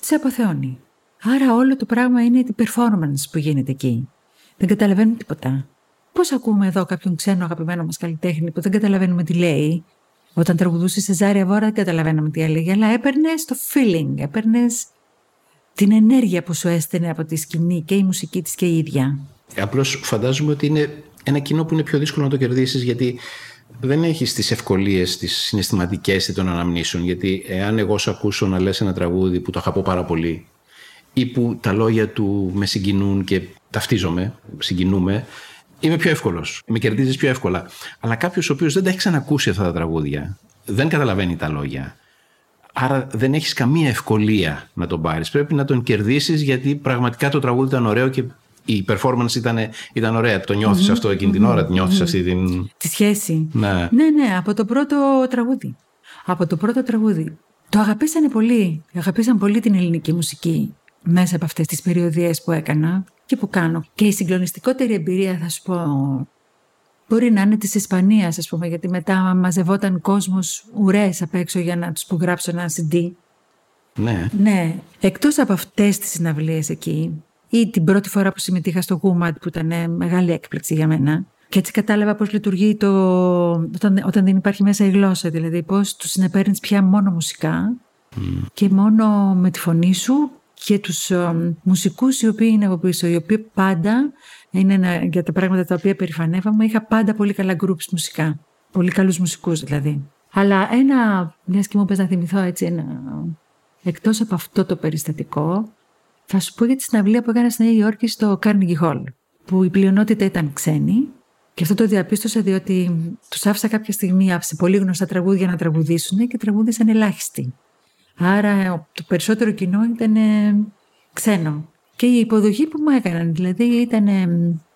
σε αποθεώνει. Άρα όλο το πράγμα είναι την performance που γίνεται εκεί. Δεν καταλαβαίνουν τίποτα. Πώς ακούμε εδώ κάποιον ξένο αγαπημένο μας καλλιτέχνη που δεν καταλαβαίνουμε τι λέει; Όταν τραγουδούσε σε Ζάρια Βόρα δεν καταλαβαίναμε τι έλεγε, αλλά έπαιρνε το feeling, έπαιρνε την ενέργεια που σου έστενε από τη σκηνή και η μουσική της και η ίδια. Απλώς φαντάζομαι ότι είναι ένα κοινό που είναι πιο δύσκολο να το κερδίσεις γιατί δεν έχεις τις ευκολίες, τις συναισθηματικές των αναμνήσεων. Γιατί εάν εγώ σε ακούσω να λες ένα τραγούδι που το αγαπώ πάρα πολύ ή που τα λόγια του με συγκινούν και ταυτίζομαι, συγκινούμε, είμαι πιο εύκολος. Με κερδίζεις πιο εύκολα. Αλλά κάποιος ο οποίος δεν τα έχει ξανακούσει αυτά τα τραγούδια, δεν καταλαβαίνει τα λόγια. Άρα δεν έχεις καμία ευκολία να τον πάρεις. Πρέπει να τον κερδίσεις γιατί πραγματικά το τραγούδι ήταν ωραίο και η performance ήταν, ήταν ωραία. Το νιωθει αυτό εκείνη την ώρα, νιώθεις αυτή την. Τη σχέση. Ναι. ναι, ναι, από το πρώτο τραγούδι. Από το πρώτο τραγούδι. Το αγαπήσανε πολύ. Αγαπήσαν πολύ την ελληνική μουσική μέσα από αυτές τις περιοδίες που έκανα και που κάνω. Και η συγκλονιστικότερη εμπειρία θα σου πω μπορεί να είναι της Ισπανίας ας πούμε γιατί μετά μαζευόταν κόσμος ουρές απ' έξω για να τους που γράψω ένα CD. Ναι. Ναι. Εκτός από αυτές τις συναυλίες εκεί ή την πρώτη φορά που συμμετείχα στο Γούμαντ που ήταν μεγάλη έκπληξη για μένα. Και έτσι κατάλαβα πώς λειτουργεί το... όταν, όταν δεν υπάρχει μέσα η γλώσσα, δηλαδή πώς τους συνεπέρνεις πια μόνο μουσικά και μόνο με τη φωνή σου και τους ε, μουσικούς οι οποίοι είναι από πίσω, οι οποίοι πάντα είναι ένα, για τα πράγματα τα οποία περηφανεύαμε, είχα πάντα πολύ καλά groups μουσικά. Πολύ καλούς μουσικούς δηλαδή. Αλλά ένα, μιας και μου πες να θυμηθώ έτσι ένα, εκτός από αυτό το περιστατικό, θα σου πω για τη συναυλία που έκανα στη Νέα Υόρκη στο Carnegie Hall, που η πλειονότητα ήταν ξένοι. Και αυτό το διαπίστωσα διότι τους άφησα κάποια στιγμή σε πολύ γνωστά τραγούδια να τραγουδήσουν και τραγούδισαν ελάχιστοι. Άρα το περισσότερο κοινό ήταν ξένο. Και η υποδοχή που μου έκαναν, δηλαδή ήταν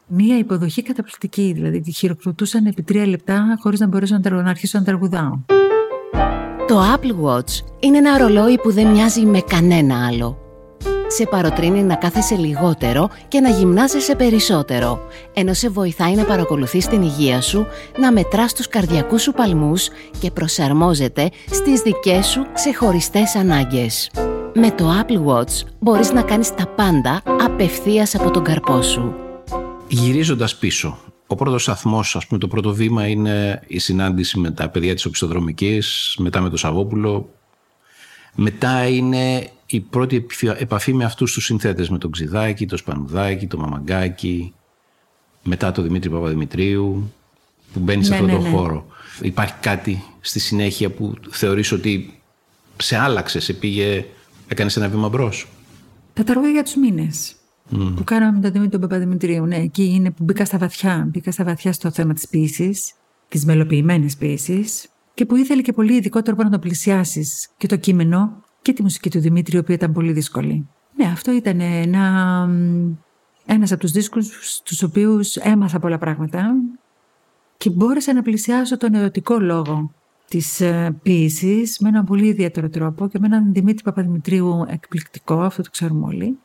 μία υποδοχή καταπληκτική. Δηλαδή τη χειροκροτούσαν επί τρία λεπτά χωρίς να μπορέσω να, να αρχίσω να τραγουδάω. Το Apple Watch είναι ένα ρολόι που δεν μοιάζει με κανένα άλλο σε παροτρύνει να κάθεσαι λιγότερο και να γυμνάζεσαι περισσότερο, ενώ σε βοηθάει να παρακολουθείς την υγεία σου, να μετράς τους καρδιακούς σου παλμούς και προσαρμόζεται στις δικές σου ξεχωριστές ανάγκες. Με το Apple Watch μπορείς να κάνεις τα πάντα απευθείας από τον καρπό σου. Γυρίζοντας πίσω, ο πρώτος σταθμός, ας πούμε, το πρώτο βήμα είναι η συνάντηση με τα παιδιά της οπισθοδρομικής, μετά με τον Σαββόπουλο. Μετά είναι η πρώτη επαφή με αυτούς τους συνθέτες, με τον Ξιδάκη, τον Σπανουδάκη, τον Μαμαγκάκη, μετά τον Δημήτρη Παπαδημητρίου, που μπαίνει σε ναι, αυτόν ναι, τον ναι. χώρο. Υπάρχει κάτι στη συνέχεια που θεωρείς ότι σε άλλαξε, σε πήγε, έκανες ένα βήμα μπρος; Τα τραγούδια για τους μήνες. Που κάναμε με τον Δημήτρη τον Παπαδημητρίου. Ναι, εκεί είναι που μπήκα στα βαθιά. Μπήκα στα βαθιά στο θέμα της ποιήσης, της μελοποιημένης ποιήσης και που ήθελε και πολύ ειδικό τρόπο να το πλησιάσεις και το κείμενο και τη μουσική του Δημήτρη, η οποία ήταν πολύ δύσκολη. Ναι, αυτό ήταν ένα, ένας από τους δίσκους στους οποίους έμαθα πολλά πράγματα και μπόρεσα να πλησιάσω τον ερωτικό λόγο της ε, ποίησης με έναν πολύ ιδιαίτερο τρόπο και με έναν Δημήτρη Παπαδημητρίου εκπληκτικό, αυτό το ξέρουμε όλοι.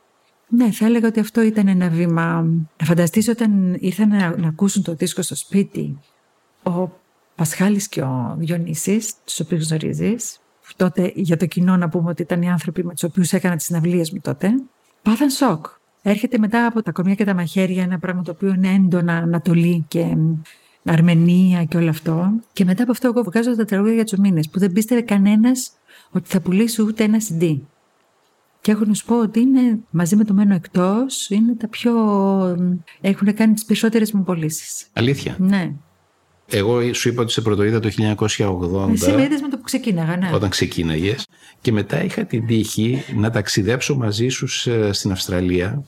Ναι, θα έλεγα ότι αυτό ήταν ένα βήμα. Να φανταστείς όταν ήρθαν να, να ακούσουν το δίσκο στο σπίτι ο Πασχάλης και ο Διονύσης, τους οποίους γνωρίζεις, τότε για το κοινό να πούμε ότι ήταν οι άνθρωποι με τους οποίους έκανα τις συναυλίες μου τότε, πάθαν σοκ. Έρχεται μετά από τα κορμιά και τα μαχαίρια ένα πράγμα το οποίο είναι έντονα Ανατολή και Αρμενία και όλο αυτό. Και μετά από αυτό, εγώ βγάζω τα τραγούδια για τους μήνες που δεν πίστευε κανένας ότι θα πουλήσει ούτε ένα CD. Και έχω να σου πω ότι είναι μαζί με το μένω εκτός, είναι τα πιο. έχουν κάνει τις περισσότερες μου πωλήσεις. Αλήθεια; Ναι. Εγώ σου είπα ότι σε πρωτοείδα το 1980. Εσύ με είδες με το που ξεκίναγα, ναι. Όταν ξεκίναγες. Και μετά είχα την τύχη να ταξιδέψω μαζί σου στην Αυστραλία.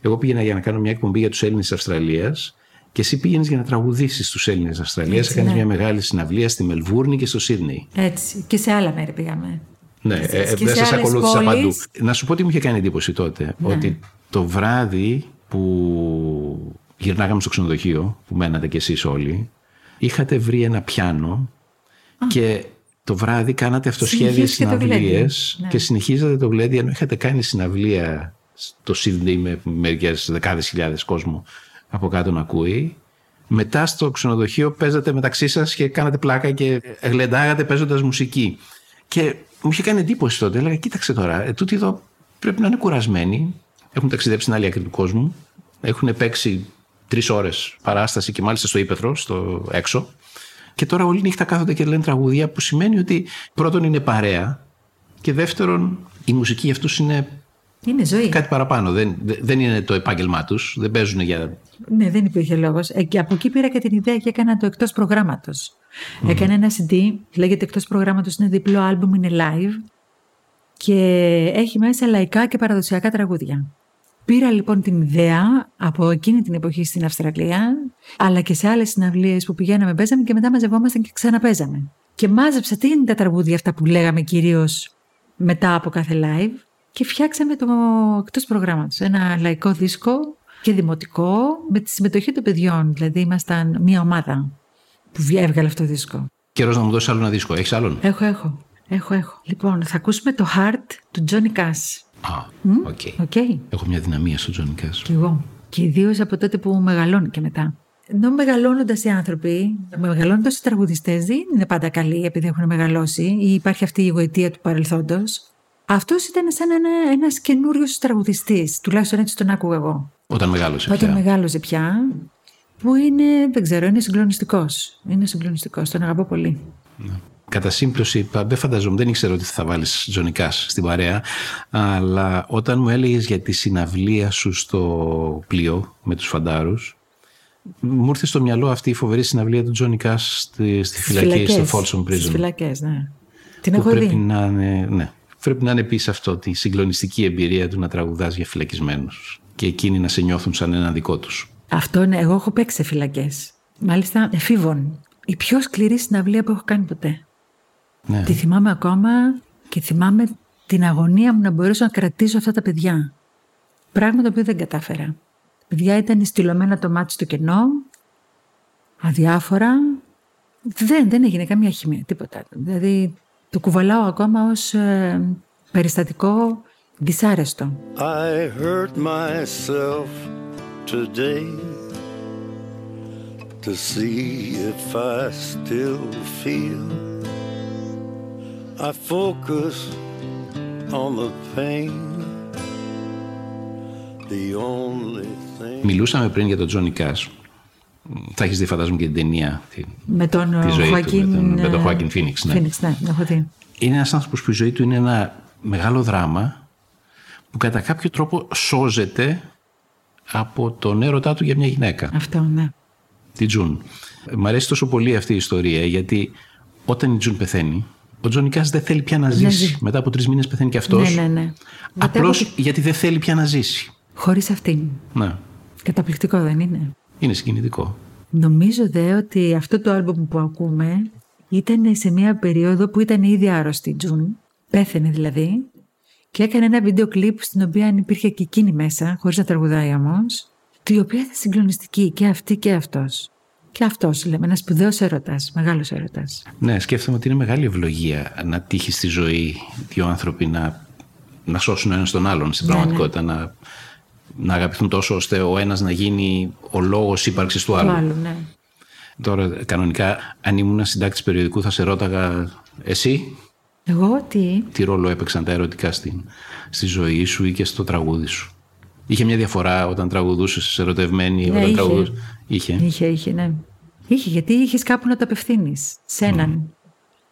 Εγώ πήγαινα για να κάνω μια εκπομπή για τους Έλληνες της Αυστραλίας και εσύ πήγαινες για να τραγουδήσεις στου Έλληνες Αυστραλίας. Έκανες ναι. μια μεγάλη συναυλία στη Μελβούρνη και στο Σίδνεϊ. Έτσι. Και σε άλλα μέρη πήγαμε. Ναι, ε, δεν σας ακολούθησα παντού. Να σου πω τι μου είχε κάνει εντύπωση τότε. Ναι. Ότι το βράδυ που γυρνάγαμε στο ξενοδοχείο, που μένατε κι εσείς όλοι, είχατε βρει ένα πιάνο και το βράδυ κάνατε αυτοσχέδιε Συνεχίστηκε το συναυλίες γλέντι. Ναι. και συνεχίζατε το γλέντι ενώ είχατε κάνει συναυλία στο Σίδνεϊ με μερικέ δεκάδες χιλιάδες κόσμο από κάτω να ακούει. Μετά στο ξενοδοχείο παίζατε μεταξύ σας και κάνατε πλάκα και γλεντάγατε παίζοντας μουσική. Και μου είχε κάνει εντύπωση τότε. Έλεγα, κοίταξε τώρα, ε, τούτοι εδώ πρέπει να είναι κουρασμένοι. Έχουν ταξιδέψει στην άλλη άκρη του κόσμου. Έχουν παίξει τρεις ώρες παράσταση και μάλιστα στο ύπεθρο, στο έξω. Και τώρα όλη νύχτα κάθονται και λένε τραγούδια που σημαίνει ότι πρώτον είναι παρέα και δεύτερον η μουσική για αυτούς είναι Είναι ζωή. κάτι παραπάνω. Δεν, δεν είναι το επάγγελμά τους. Δεν παίζουν για. Ναι, δεν υπήρχε λόγος. Ε, και από εκεί πήρα και την ιδέα και έκανα το εκτός προγράμματος. Έκανα ένα CD, λέγεται εκτός προγράμματος, είναι διπλό άλμπουμ, είναι live και έχει μέσα λαϊκά και παραδοσιακά τραγούδια. Πήρα λοιπόν την ιδέα από εκείνη την εποχή στην Αυστραλία, αλλά και σε άλλες συναυλίες που πηγαίναμε, παίζαμε και μετά μαζευόμασταν και ξαναπέζαμε. Και μάζεψα τι είναι τα τραγούδια αυτά που λέγαμε κυρίως μετά από κάθε live και φτιάξαμε το εκτός προγράμματος. Ένα λαϊκό δίσκο και δημοτικό με τη συμμετοχή των παιδιών. Δηλαδή, ήμασταν μία ομάδα που έβγαλε αυτό το δίσκο. Καιρός να μου δώσεις άλλο ένα δίσκο. Έχεις άλλον; Έχω, έχω. Έχω, έχω. Λοιπόν, θα ακούσουμε το Hurt του Johnny Cash. Α, OK. OK. Έχω μια αδυναμία στο Johnny Cash. Κι εγώ. Και ιδίως από τότε που μεγαλώνει και μετά. Ενώ μεγαλώνοντας οι άνθρωποι, μεγαλώνοντας οι τραγουδιστές, δεν είναι πάντα καλοί επειδή έχουν μεγαλώσει ή υπάρχει αυτή η γοητεία του παρελθόντος. Αυτός ήταν σαν ένα ένας καινούριος τραγουδιστής, τουλάχιστον έτσι τον άκουγα εγώ. Όταν μεγάλωσε Όταν πια. μεγάλωσε πια, που είναι, δεν ξέρω, είναι συγκλονιστικός. Είναι συγκλονιστικός, τον αγαπώ πολύ. Κατά σύμπτωση, πα- δεν φανταζόμουν, δεν ήξερα ότι θα βάλεις Τζόνι Κάς στην παρέα. Αλλά όταν μου έλεγες για τη συναυλία σου στο πλοίο με τους φαντάρους, μου ήρθε στο μυαλό αυτή η φοβερή συναυλία του Τζόνι Κάς στη, στη φυλακή, στο Folsom Στις Prison. φυλακές, ναι. Την που έχω πρέπει δει. να είναι, ναι, πρέπει να είναι επίσης αυτό, τη συγκλονιστική εμπειρία του να τραγουδάς για φυλακισμένους και εκείνοι να σε νιώθουν σαν έναν δικό τους. Αυτό είναι, εγώ έχω παίξει σε φυλακές. Μάλιστα, εφήβων. Η πιο σκληρή συναυλία που έχω κάνει ποτέ. Ναι. Τη θυμάμαι ακόμα και θυμάμαι την αγωνία μου να μπορέσω να κρατήσω αυτά τα παιδιά. Πράγμα το οποίο δεν κατάφερα. Τα παιδιά ήταν στυλωμένα το μάτι στο κενό, αδιάφορα. Δεν, δεν έγινε καμία χημία, τίποτα. Δηλαδή, το κουβαλάω ακόμα ως ε, περιστατικό δυσάρεστο. I hurt myself today to see if I still feel. I focus on the pain. The only thing. Μιλούσαμε πριν για τον Τζόνι Κάς. Θα έχεις δει, φαντάζομαι, και την ταινία. τη- Με τον Τη ζωή του, Χωακίν, με τον- με τον ε, Joaquin Phoenix, ναι. Phoenix, ναι, την έχω δει. Είναι ένας άνθρωπος που η ζωή του είναι ένα μεγάλο δράμα που κατά κάποιο τρόπο σώζεται από τον έρωτά του για μια γυναίκα, Αυτό, ναι. τη Τζουν. Μ' αρέσει τόσο πολύ αυτή η ιστορία γιατί όταν η Τζουν πεθαίνει Ο Τζόνι Κάς δεν θέλει πια να ζήσει. ζει. Μετά από τρεις μήνες πεθαίνει και αυτός. Ναι, ναι, ναι. Μετά Απλώς από- γιατί δεν θέλει πια να ζήσει. Χωρίς αυτήν. Ναι. Καταπληκτικό δεν είναι; Είναι συγκινητικό. Νομίζω δε ότι αυτό το άλμπουμ που ακούμε ήταν σε μια περίοδο που ήταν ήδη άρρωστη η Τζουν. Πέθανε δηλαδή. Και έκανε ένα βίντεο κλιπ στην οποία υπήρχε και εκείνη μέσα, χωρίς να τραγουδάει όμως, η οποία ήταν συγκλονιστική και αυτή και αυτός. Και αυτός, λέμε, ένας σπουδαίος έρωτας, μεγάλος έρωτας. Ναι, σκέφτομαι ότι είναι μεγάλη ευλογία να τύχει στη ζωή δύο άνθρωποι να, να σώσουν ο ένα τον άλλον στην Ναι, πραγματικότητα. Να, να αγαπηθούν τόσο ώστε ο ένας να γίνει ο λόγος ύπαρξης του άλλου. Το άλλο, ναι. Τώρα, κανονικά, αν ήμουν συντάκτης περιοδικού, θα σε ρώταγα εσύ Εγώ τι, τι ρόλο έπαιξαν τα ερωτικά στη, στη ζωή σου ή και στο τραγούδι σου; Είχε μια διαφορά όταν τραγουδούσες ερωτευμένη, Ναι, όταν είχε. τραγουδούσες. Είχε. Είχε, είχε, ναι. Είχε, γιατί είχες κάπου να το απευθύνεις σε έναν.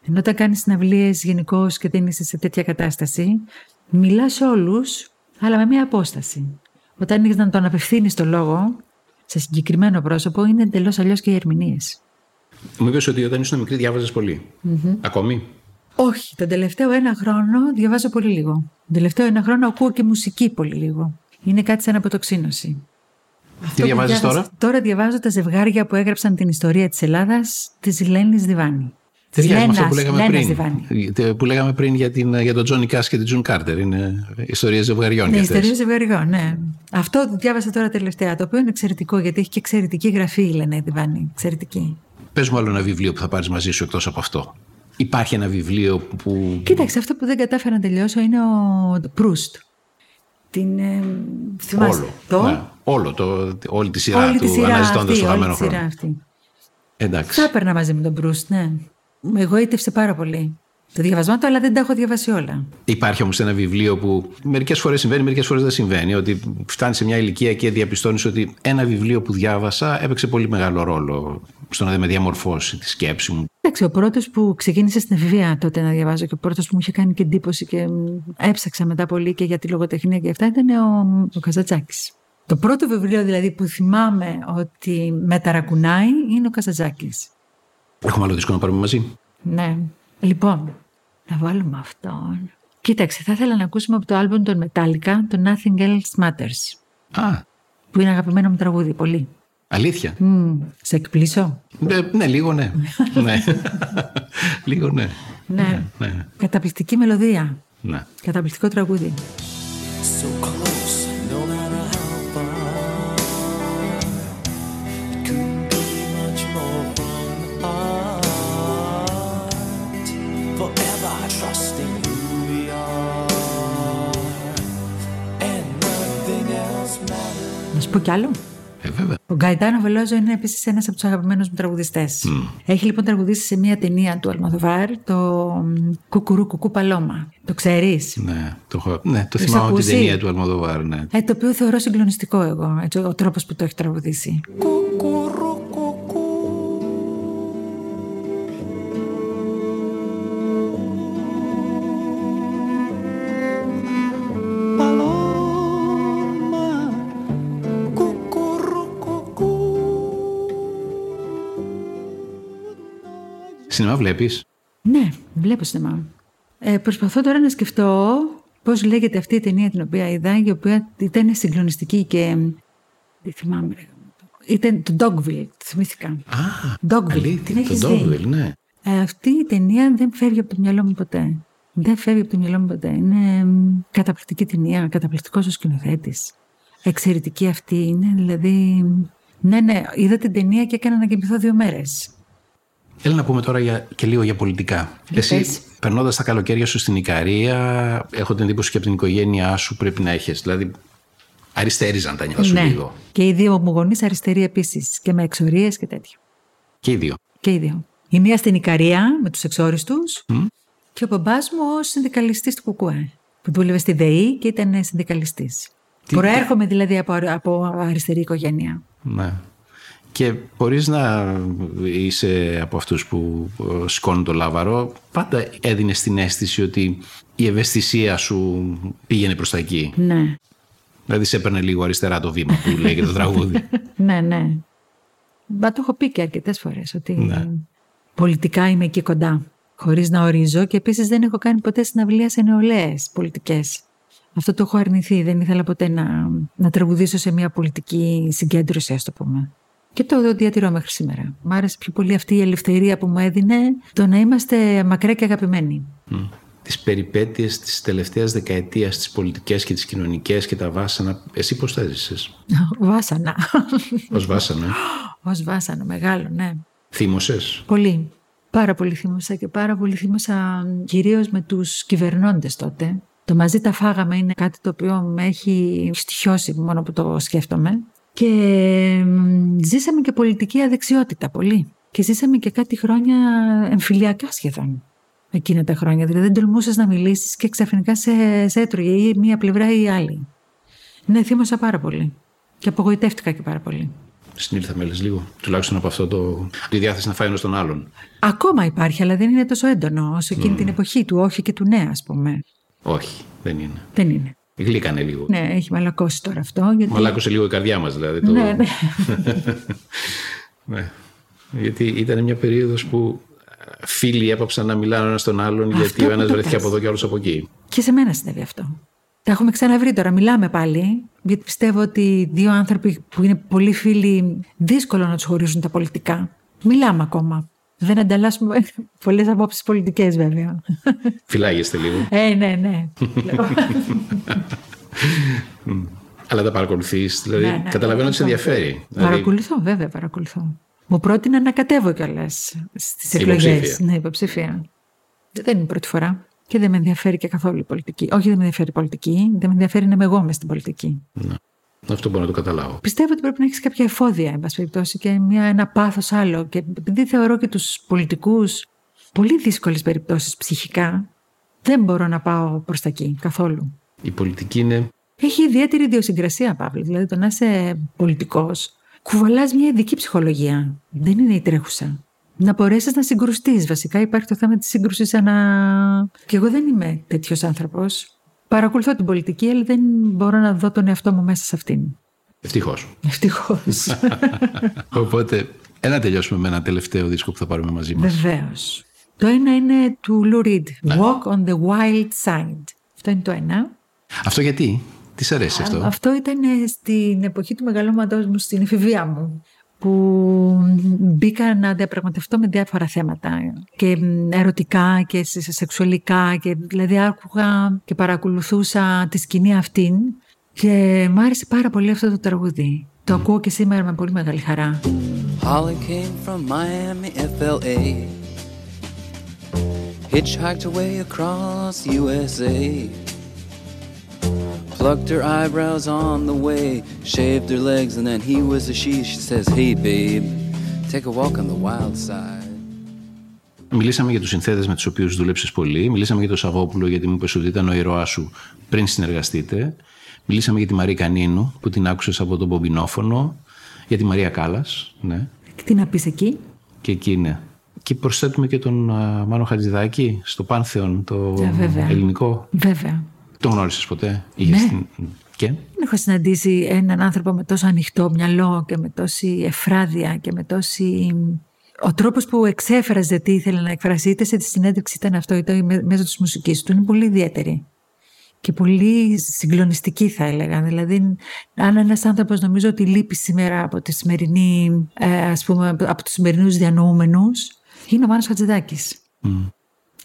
Ενώ όταν κάνεις συναυλίες γενικώς και δεν είσαι σε τέτοια κατάσταση, μιλάς σε όλους, αλλά με μια απόσταση. Όταν έχεις να τον απευθύνεις το λόγο σε συγκεκριμένο πρόσωπο, είναι εντελώς αλλιώς και οι ερμηνείες. Μου είπες ότι όταν ήσουν μικρή διάβαζες Ακόμη; Όχι, τον τελευταίο ένα χρόνο διαβάζω πολύ λίγο. Τον τελευταίο ένα χρόνο ακούω και μουσική πολύ λίγο. Είναι κάτι σαν αποτοξίνωση. Αυτό που διαβάζεις διάβασα- τώρα; Τώρα διαβάζω τα ζευγάρια που έγραψαν την ιστορία της Ελλάδας της Λένης Διβάνη. Της Ταιριάζει με αυτό Λένας- που λέγαμε Λένας πριν; Διβάνη. Τε- Που λέγαμε πριν για, την, για τον Τζόνι Κάς και την Τζουν Κάρτερ. Είναι ιστορίες ζευγαριών. Ναι, και ιστορία αυτές. ζευγαριών, ναι. Αυτό διάβασα τώρα τελευταία, το οποίο είναι εξαιρετικό γιατί έχει και εξαιρετική γραφή η Λένη Διβάνη. Εξαιρετική. Πες μου άλλο ένα βιβλίο που θα πάρεις μαζί σου εκτός από αυτό. Υπάρχει ένα βιβλίο που. Κοίταξε, αυτό που δεν κατάφερα να τελειώσω είναι ο Προύστ. Την. Ε, θυμάστε. Όλο. Το; Ναι, όλο το, όλη τη σειρά όλη του τη σειρά αναζητώντας αυτή, το όλη χαμένο τη σειρά χρόνο. αυτή. Εντάξει. Θα έπαιρνα μαζί με τον Προύστ, ναι. Με εγωίτευσε πάρα πολύ. Το διαβασμά του, αλλά δεν τα έχω διαβάσει όλα. Υπάρχει όμως ένα βιβλίο που μερικές φορές συμβαίνει, μερικές φορές δεν συμβαίνει. Ότι φτάνει σε μια ηλικία και διαπιστώνεις ότι ένα βιβλίο που διάβασα έπαιξε πολύ μεγάλο ρόλο στο να με διαμορφώσει τη σκέψη μου. Εντάξει, ο πρώτος που ξεκίνησε στην εφηβεία τότε να διαβάζω και ο πρώτος που μου είχε κάνει και εντύπωση και μ, έψαξα μετά πολύ και για τη λογοτεχνία και αυτά ήταν ο, ο Καζατζάκη. Το πρώτο βιβλίο δηλαδή που θυμάμαι ότι με ταρακουνάει είναι ο Καζατζάκη. Έχουμε άλλο δίσκο να πάρουμε μαζί; Ναι. Λοιπόν, να βάλουμε αυτόν. Κοίταξε, θα ήθελα να ακούσουμε από το άλμπον των Metallica το Nothing Else Matters. Α, Που είναι αγαπημένο μου τραγούδι, πολύ. αλήθεια; Μμ, σε εκπλήσω; Ε, ναι, λίγο ναι. ναι. λίγο ναι. Ναι. ναι. Καταπληκτική μελωδία. ναι. Καταπληκτικό τραγούδι. So πω κι άλλο. Ε, βέβαια. Ο Γκαϊτάνο Βελόζο είναι επίσης ένας από τους αγαπημένους μου τραγουδιστές. Έχει λοιπόν τραγουδήσει σε μια ταινία του Αλμαδοβάρ το μ, Κουκουρού Κουκού Παλώμα. Το ξέρεις; Ναι, το, έχω- ναι, το έχεις θυμάμαι από την ακούσεις; ταινία του Αλμοδοβάρ. Ναι. Ε, το οποίο θεωρώ συγκλονιστικό εγώ, έτσι, ο τρόπος που το έχει τραγουδήσει. Paloma, Σινεμά βλέπεις; Ναι, βλέπω σινεμά. Ε, προσπαθώ τώρα να σκεφτώ πώς λέγεται αυτή η ταινία την οποία είδα, η οποία ήταν συγκλονιστική και. μ, Δεν θυμάμαι. ρε. Ήταν το Dogville, το θυμήθηκα. Α, Dogville, αλήθεια, την έχεις το δει; Dogville, ναι. Ε, αυτή η ταινία δεν φεύγει από το μυαλό μου ποτέ. Δεν φεύγει από το μυαλό μου ποτέ. Είναι μ, καταπληκτική ταινία, καταπληκτικός ο σκηνοθέτης. Εξαιρετική αυτή είναι, δηλαδή. Ναι, ναι, είδα την ταινία και έκανα να κοιμηθώ δύο μέρες. Έλα να πούμε τώρα για, και λίγο για πολιτικά. Για Εσύ, πες. περνώντας τα καλοκαίρια σου στην Ικαρία, έχω την εντύπωση και από την οικογένειά σου πρέπει να έχεις. Δηλαδή, αριστερίζαν τα νιάτα σου ναι. λίγο. Και οι δύο μου γονείς αριστεροί επίσης. Και με εξορίες και τέτοια. Και οι δύο. Και οι δύο. Η μία στην Ικαρία με τους εξόριστους και ο μπαμπά μου ως συνδικαλιστής του Κουκουέ. Που δούλευε στη ΔΕΗ και ήταν συνδικαλιστής. Προέρχομαι δηλαδή από, από αριστερή οικογένεια. Ναι. Και χωρίς να είσαι από αυτούς που ε, σηκώνουν το λάβαρο, πάντα έδινε την αίσθηση ότι η ευαισθησία σου πήγαινε προς τα εκεί. Ναι. Δηλαδή σε έπαιρνε λίγο αριστερά το βήμα που λέει και το τραγούδι. Ναι, ναι. Μα το έχω πει και αρκετές φορές ότι Ναι. πολιτικά είμαι εκεί κοντά. χωρίς να ορίζω και επίσης δεν έχω κάνει ποτέ συναυλία σε νεολαίες πολιτικές. Αυτό το έχω αρνηθεί. Δεν ήθελα ποτέ να, να τραγουδήσω σε μια πολιτική συγκέντρωση, ας το πούμε. Και το διατηρώ μέχρι σήμερα. Μ' άρεσε πιο πολύ αυτή η ελευθερία που μου έδινε το να είμαστε μακριά και αγαπημένοι. Mm. Τις περιπέτειες της τελευταίας δεκαετίας, τις πολιτικές και τις κοινωνικές και τα βάσανα, εσύ πώς τα έζησες; Βάσανα. Ω βάσανα. Ω βάσανα, μεγάλο, ναι. Θύμωσες; Πολύ. Πάρα πολύ θύμωσα και πάρα πολύ θύμωσα κυρίως με τους κυβερνώντες τότε το μαζί τα φάγαμε είναι κάτι το οποίο με έχει στοιχειώσει μόνο που το σκέφτομαι. Και ζήσαμε και πολιτική αδεξιότητα πολύ. Και ζήσαμε και κάτι χρόνια εμφυλιακά σχεδόν. Εκείνα τα χρόνια. Δηλαδή δεν τολμούσες να μιλήσεις και ξαφνικά σε, σε έτρωγε ή μία πλευρά ή η άλλη. Ναι, θύμωσα πάρα πολύ. Και απογοητεύτηκα και πάρα πολύ. Συνήλθαμε λες λίγο, τουλάχιστον από αυτό το. τη διάθεση να φάει ένας τον άλλον. Ακόμα υπάρχει, αλλά δεν είναι τόσο έντονο όσο εκείνη mm. την εποχή του, όχι και του νέα, ας πούμε. Όχι, δεν είναι. Δεν είναι. Γλύκανε λίγο. Ναι, έχει μαλακώσει τώρα αυτό. Γιατί... Μαλάκωσε λίγο η καρδιά μας δηλαδή. Το... Ναι, ναι. ναι. Γιατί ήταν μια περίοδος που φίλοι έπαψαν να μιλάνε ένας στον άλλον αυτό γιατί ο ένας βρέθηκε από εδώ και ο από εκεί. Και σε μένα συνέβη αυτό. Τα έχουμε ξαναβρει τώρα, μιλάμε πάλι, γιατί πιστεύω ότι δύο άνθρωποι που είναι πολύ φίλοι, δύσκολο να τους χωρίζουν τα πολιτικά. Μιλάμε ακόμα. Δεν ανταλλάσσουμε πολλές απόψεις πολιτικές, βέβαια. Φυλάγεστε λίγο. Ε, ναι, ναι. Αλλά τα παρακολουθείς. Δηλαδή, ναι, ναι, καταλαβαίνω ότι σε ενδιαφέρει. Δηλαδή- παρακολουθώ, βέβαια, παρακολουθώ. Μου πρότεινε να κατέβω κιόλας στις εκλογές. Ναι, υποψήφια. Δεν είναι η πρώτη φορά. Και δεν με ενδιαφέρει και καθόλου η πολιτική. Όχι, δεν με ενδιαφέρει η πολιτική. Δεν με ενδιαφέρει να είμαι εγώ μες στην πολιτική. Ναι. Αυτό μπορώ να το καταλάβω. Πιστεύω ότι πρέπει να έχεις κάποια εφόδια, εν πάση περιπτώσει, και μια, ένα πάθος άλλο. Και επειδή θεωρώ και τους πολιτικούς πολύ δύσκολες περιπτώσεις ψυχικά, δεν μπορώ να πάω προς τα εκεί καθόλου. Η πολιτική είναι. Έχει ιδιαίτερη ιδιοσυγκρασία, Παύλο. Δηλαδή, το να είσαι πολιτικός, κουβαλάς μια ειδική ψυχολογία. Δεν είναι η τρέχουσα. Να μπορέσεις να συγκρουστείς. Βασικά, υπάρχει το θέμα της σύγκρουσης ανα. Και εγώ δεν είμαι τέτοιος άνθρωπος. Παρακολουθώ την πολιτική, αλλά δεν μπορώ να δω τον εαυτό μου μέσα σε αυτήν. Ευτυχώς. Ευτυχώς. Οπότε, ένα τελειώσουμε με ένα τελευταίο δίσκο που θα πάρουμε μαζί μας. Βεβαίως. Το ένα είναι του Lou Reed. Ναι. Walk on the Wild Side. Αυτό είναι το ένα. Αυτό γιατί, τι σ' αρέσει αυτό; Αυτό ήταν στην εποχή του μεγαλώματός μου, στην εφηβεία μου που μπήκα να διαπραγματευτώ με διάφορα θέματα και ερωτικά και σεξουαλικά και δηλαδή άκουγα και παρακολουθούσα τη σκηνή αυτήν και μ' άρεσε πάρα πολύ αυτό το τραγούδι. Το ακούω και σήμερα με πολύ μεγάλη χαρά. Holly came from Miami, FLA Hitchhiked away across USA Plucked her eyebrows on the way, shaved her legs, and then he was a she. She says, Hey babe, take a walk on the wild side. Μιλήσαμε για τους συνθέτες με τους οποίους δούλεψε πολύ. Μιλήσαμε για τον Σαββόπουλο, γιατί μου είπε ότι ήταν ο ηρωά σου πριν συνεργαστείτε. Μιλήσαμε για τη Μαρία Κανίνου, που την άκουσες από τον Μπομπινόφωνο. Για τη Μαρία Κάλλας. Ναι. Και τι να πεις εκεί; Και εκεί είναι. Και προσθέτουμε και τον Μάνο Χατζηδάκη στο Πάνθεον, το yeah, ελληνικό. Βέβαια. Τον γνώρισες ποτέ, ναι. στην... Και; Δεν έχω συναντήσει έναν άνθρωπο με τόσο ανοιχτό μυαλό και με τόση εφράδια και με τόση. Ο τρόπος που εξέφραζε τι ήθελε να εκφράσει, είτε σε τη συνέντευξη ήταν αυτό, είτε μέσω της μουσικής του, είναι πολύ ιδιαίτερη. Και πολύ συγκλονιστική, θα έλεγα. Δηλαδή, αν ένας άνθρωπος νομίζω ότι λείπει σήμερα από, τη σημερινή, ε, ας πούμε, από τους σημερινούς διανοούμενους, είναι ο Μάνος Χατζηδάκης. Mm.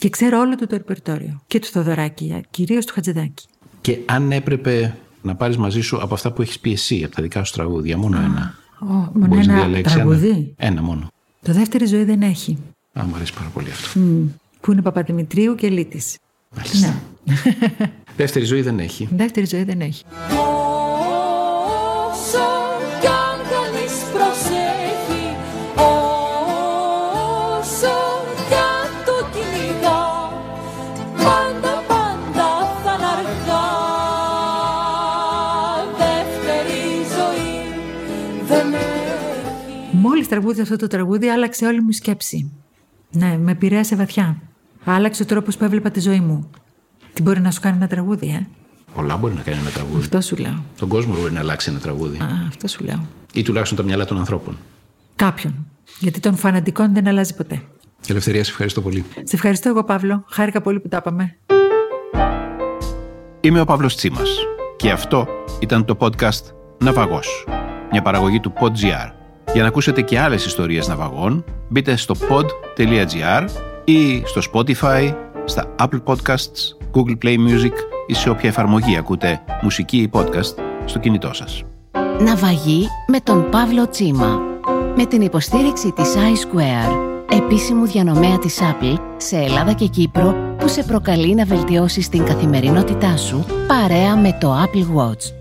Και ξέρω όλο το, το ρεπερτόριο. Και του Θοδωράκη, κυρίως του Χατζηδάκη. Και αν έπρεπε να πάρεις μαζί σου από αυτά που έχεις πει εσύ, από τα δικά σου τραγούδια, μόνο ένα. Oh, μόνο ένα τραγούδι. Ένα. ένα μόνο. Το δεύτερη ζωή δεν έχει. Α, μου αρέσει πάρα πολύ αυτό. Mm, που είναι Παπαδημητρίου και Λύτη. Μάλιστα. Ναι. δεύτερη ζωή δεν έχει. Δεύτερη ζωή δεν έχει. Τραγούδι αυτό το τραγούδι άλλαξε όλη μου η σκέψη. Ναι, με επηρέασε βαθιά. Άλλαξε ο τρόπος που έβλεπα τη ζωή μου. Τι μπορεί να σου κάνει ένα τραγούδι, ε; Πολλά μπορεί να κάνει ένα τραγούδι. Αυτό σου λέω. Τον κόσμο μπορεί να αλλάξει ένα τραγούδι. Α, αυτό σου λέω. Ή τουλάχιστον τα μυαλά των ανθρώπων. Κάποιον. Γιατί των φανατικών δεν αλλάζει ποτέ. Ελευθερία, σε ευχαριστώ πολύ. Σε ευχαριστώ εγώ Παύλο. Χάρηκα πολύ που τα είπαμε. Είμαι ο Παύλος Τσίμας και αυτό ήταν το podcast «Ναυαγός», μια παραγωγή του PodGR. Για να ακούσετε και άλλες ιστορίες ναυαγών, μπείτε στο pod.gr ή στο Spotify, στα Apple Podcasts, Google Play Music ή σε όποια εφαρμογή ακούτε μουσική ή podcast στο κινητό σας. Ναυαγή με τον Παύλο Τσίμα. Με την υποστήριξη της iSquare, επίσημου διανομέα της Apple σε Ελλάδα και Κύπρο που σε προκαλεί να βελτιώσεις την καθημερινότητά σου παρέα με το Apple Watch.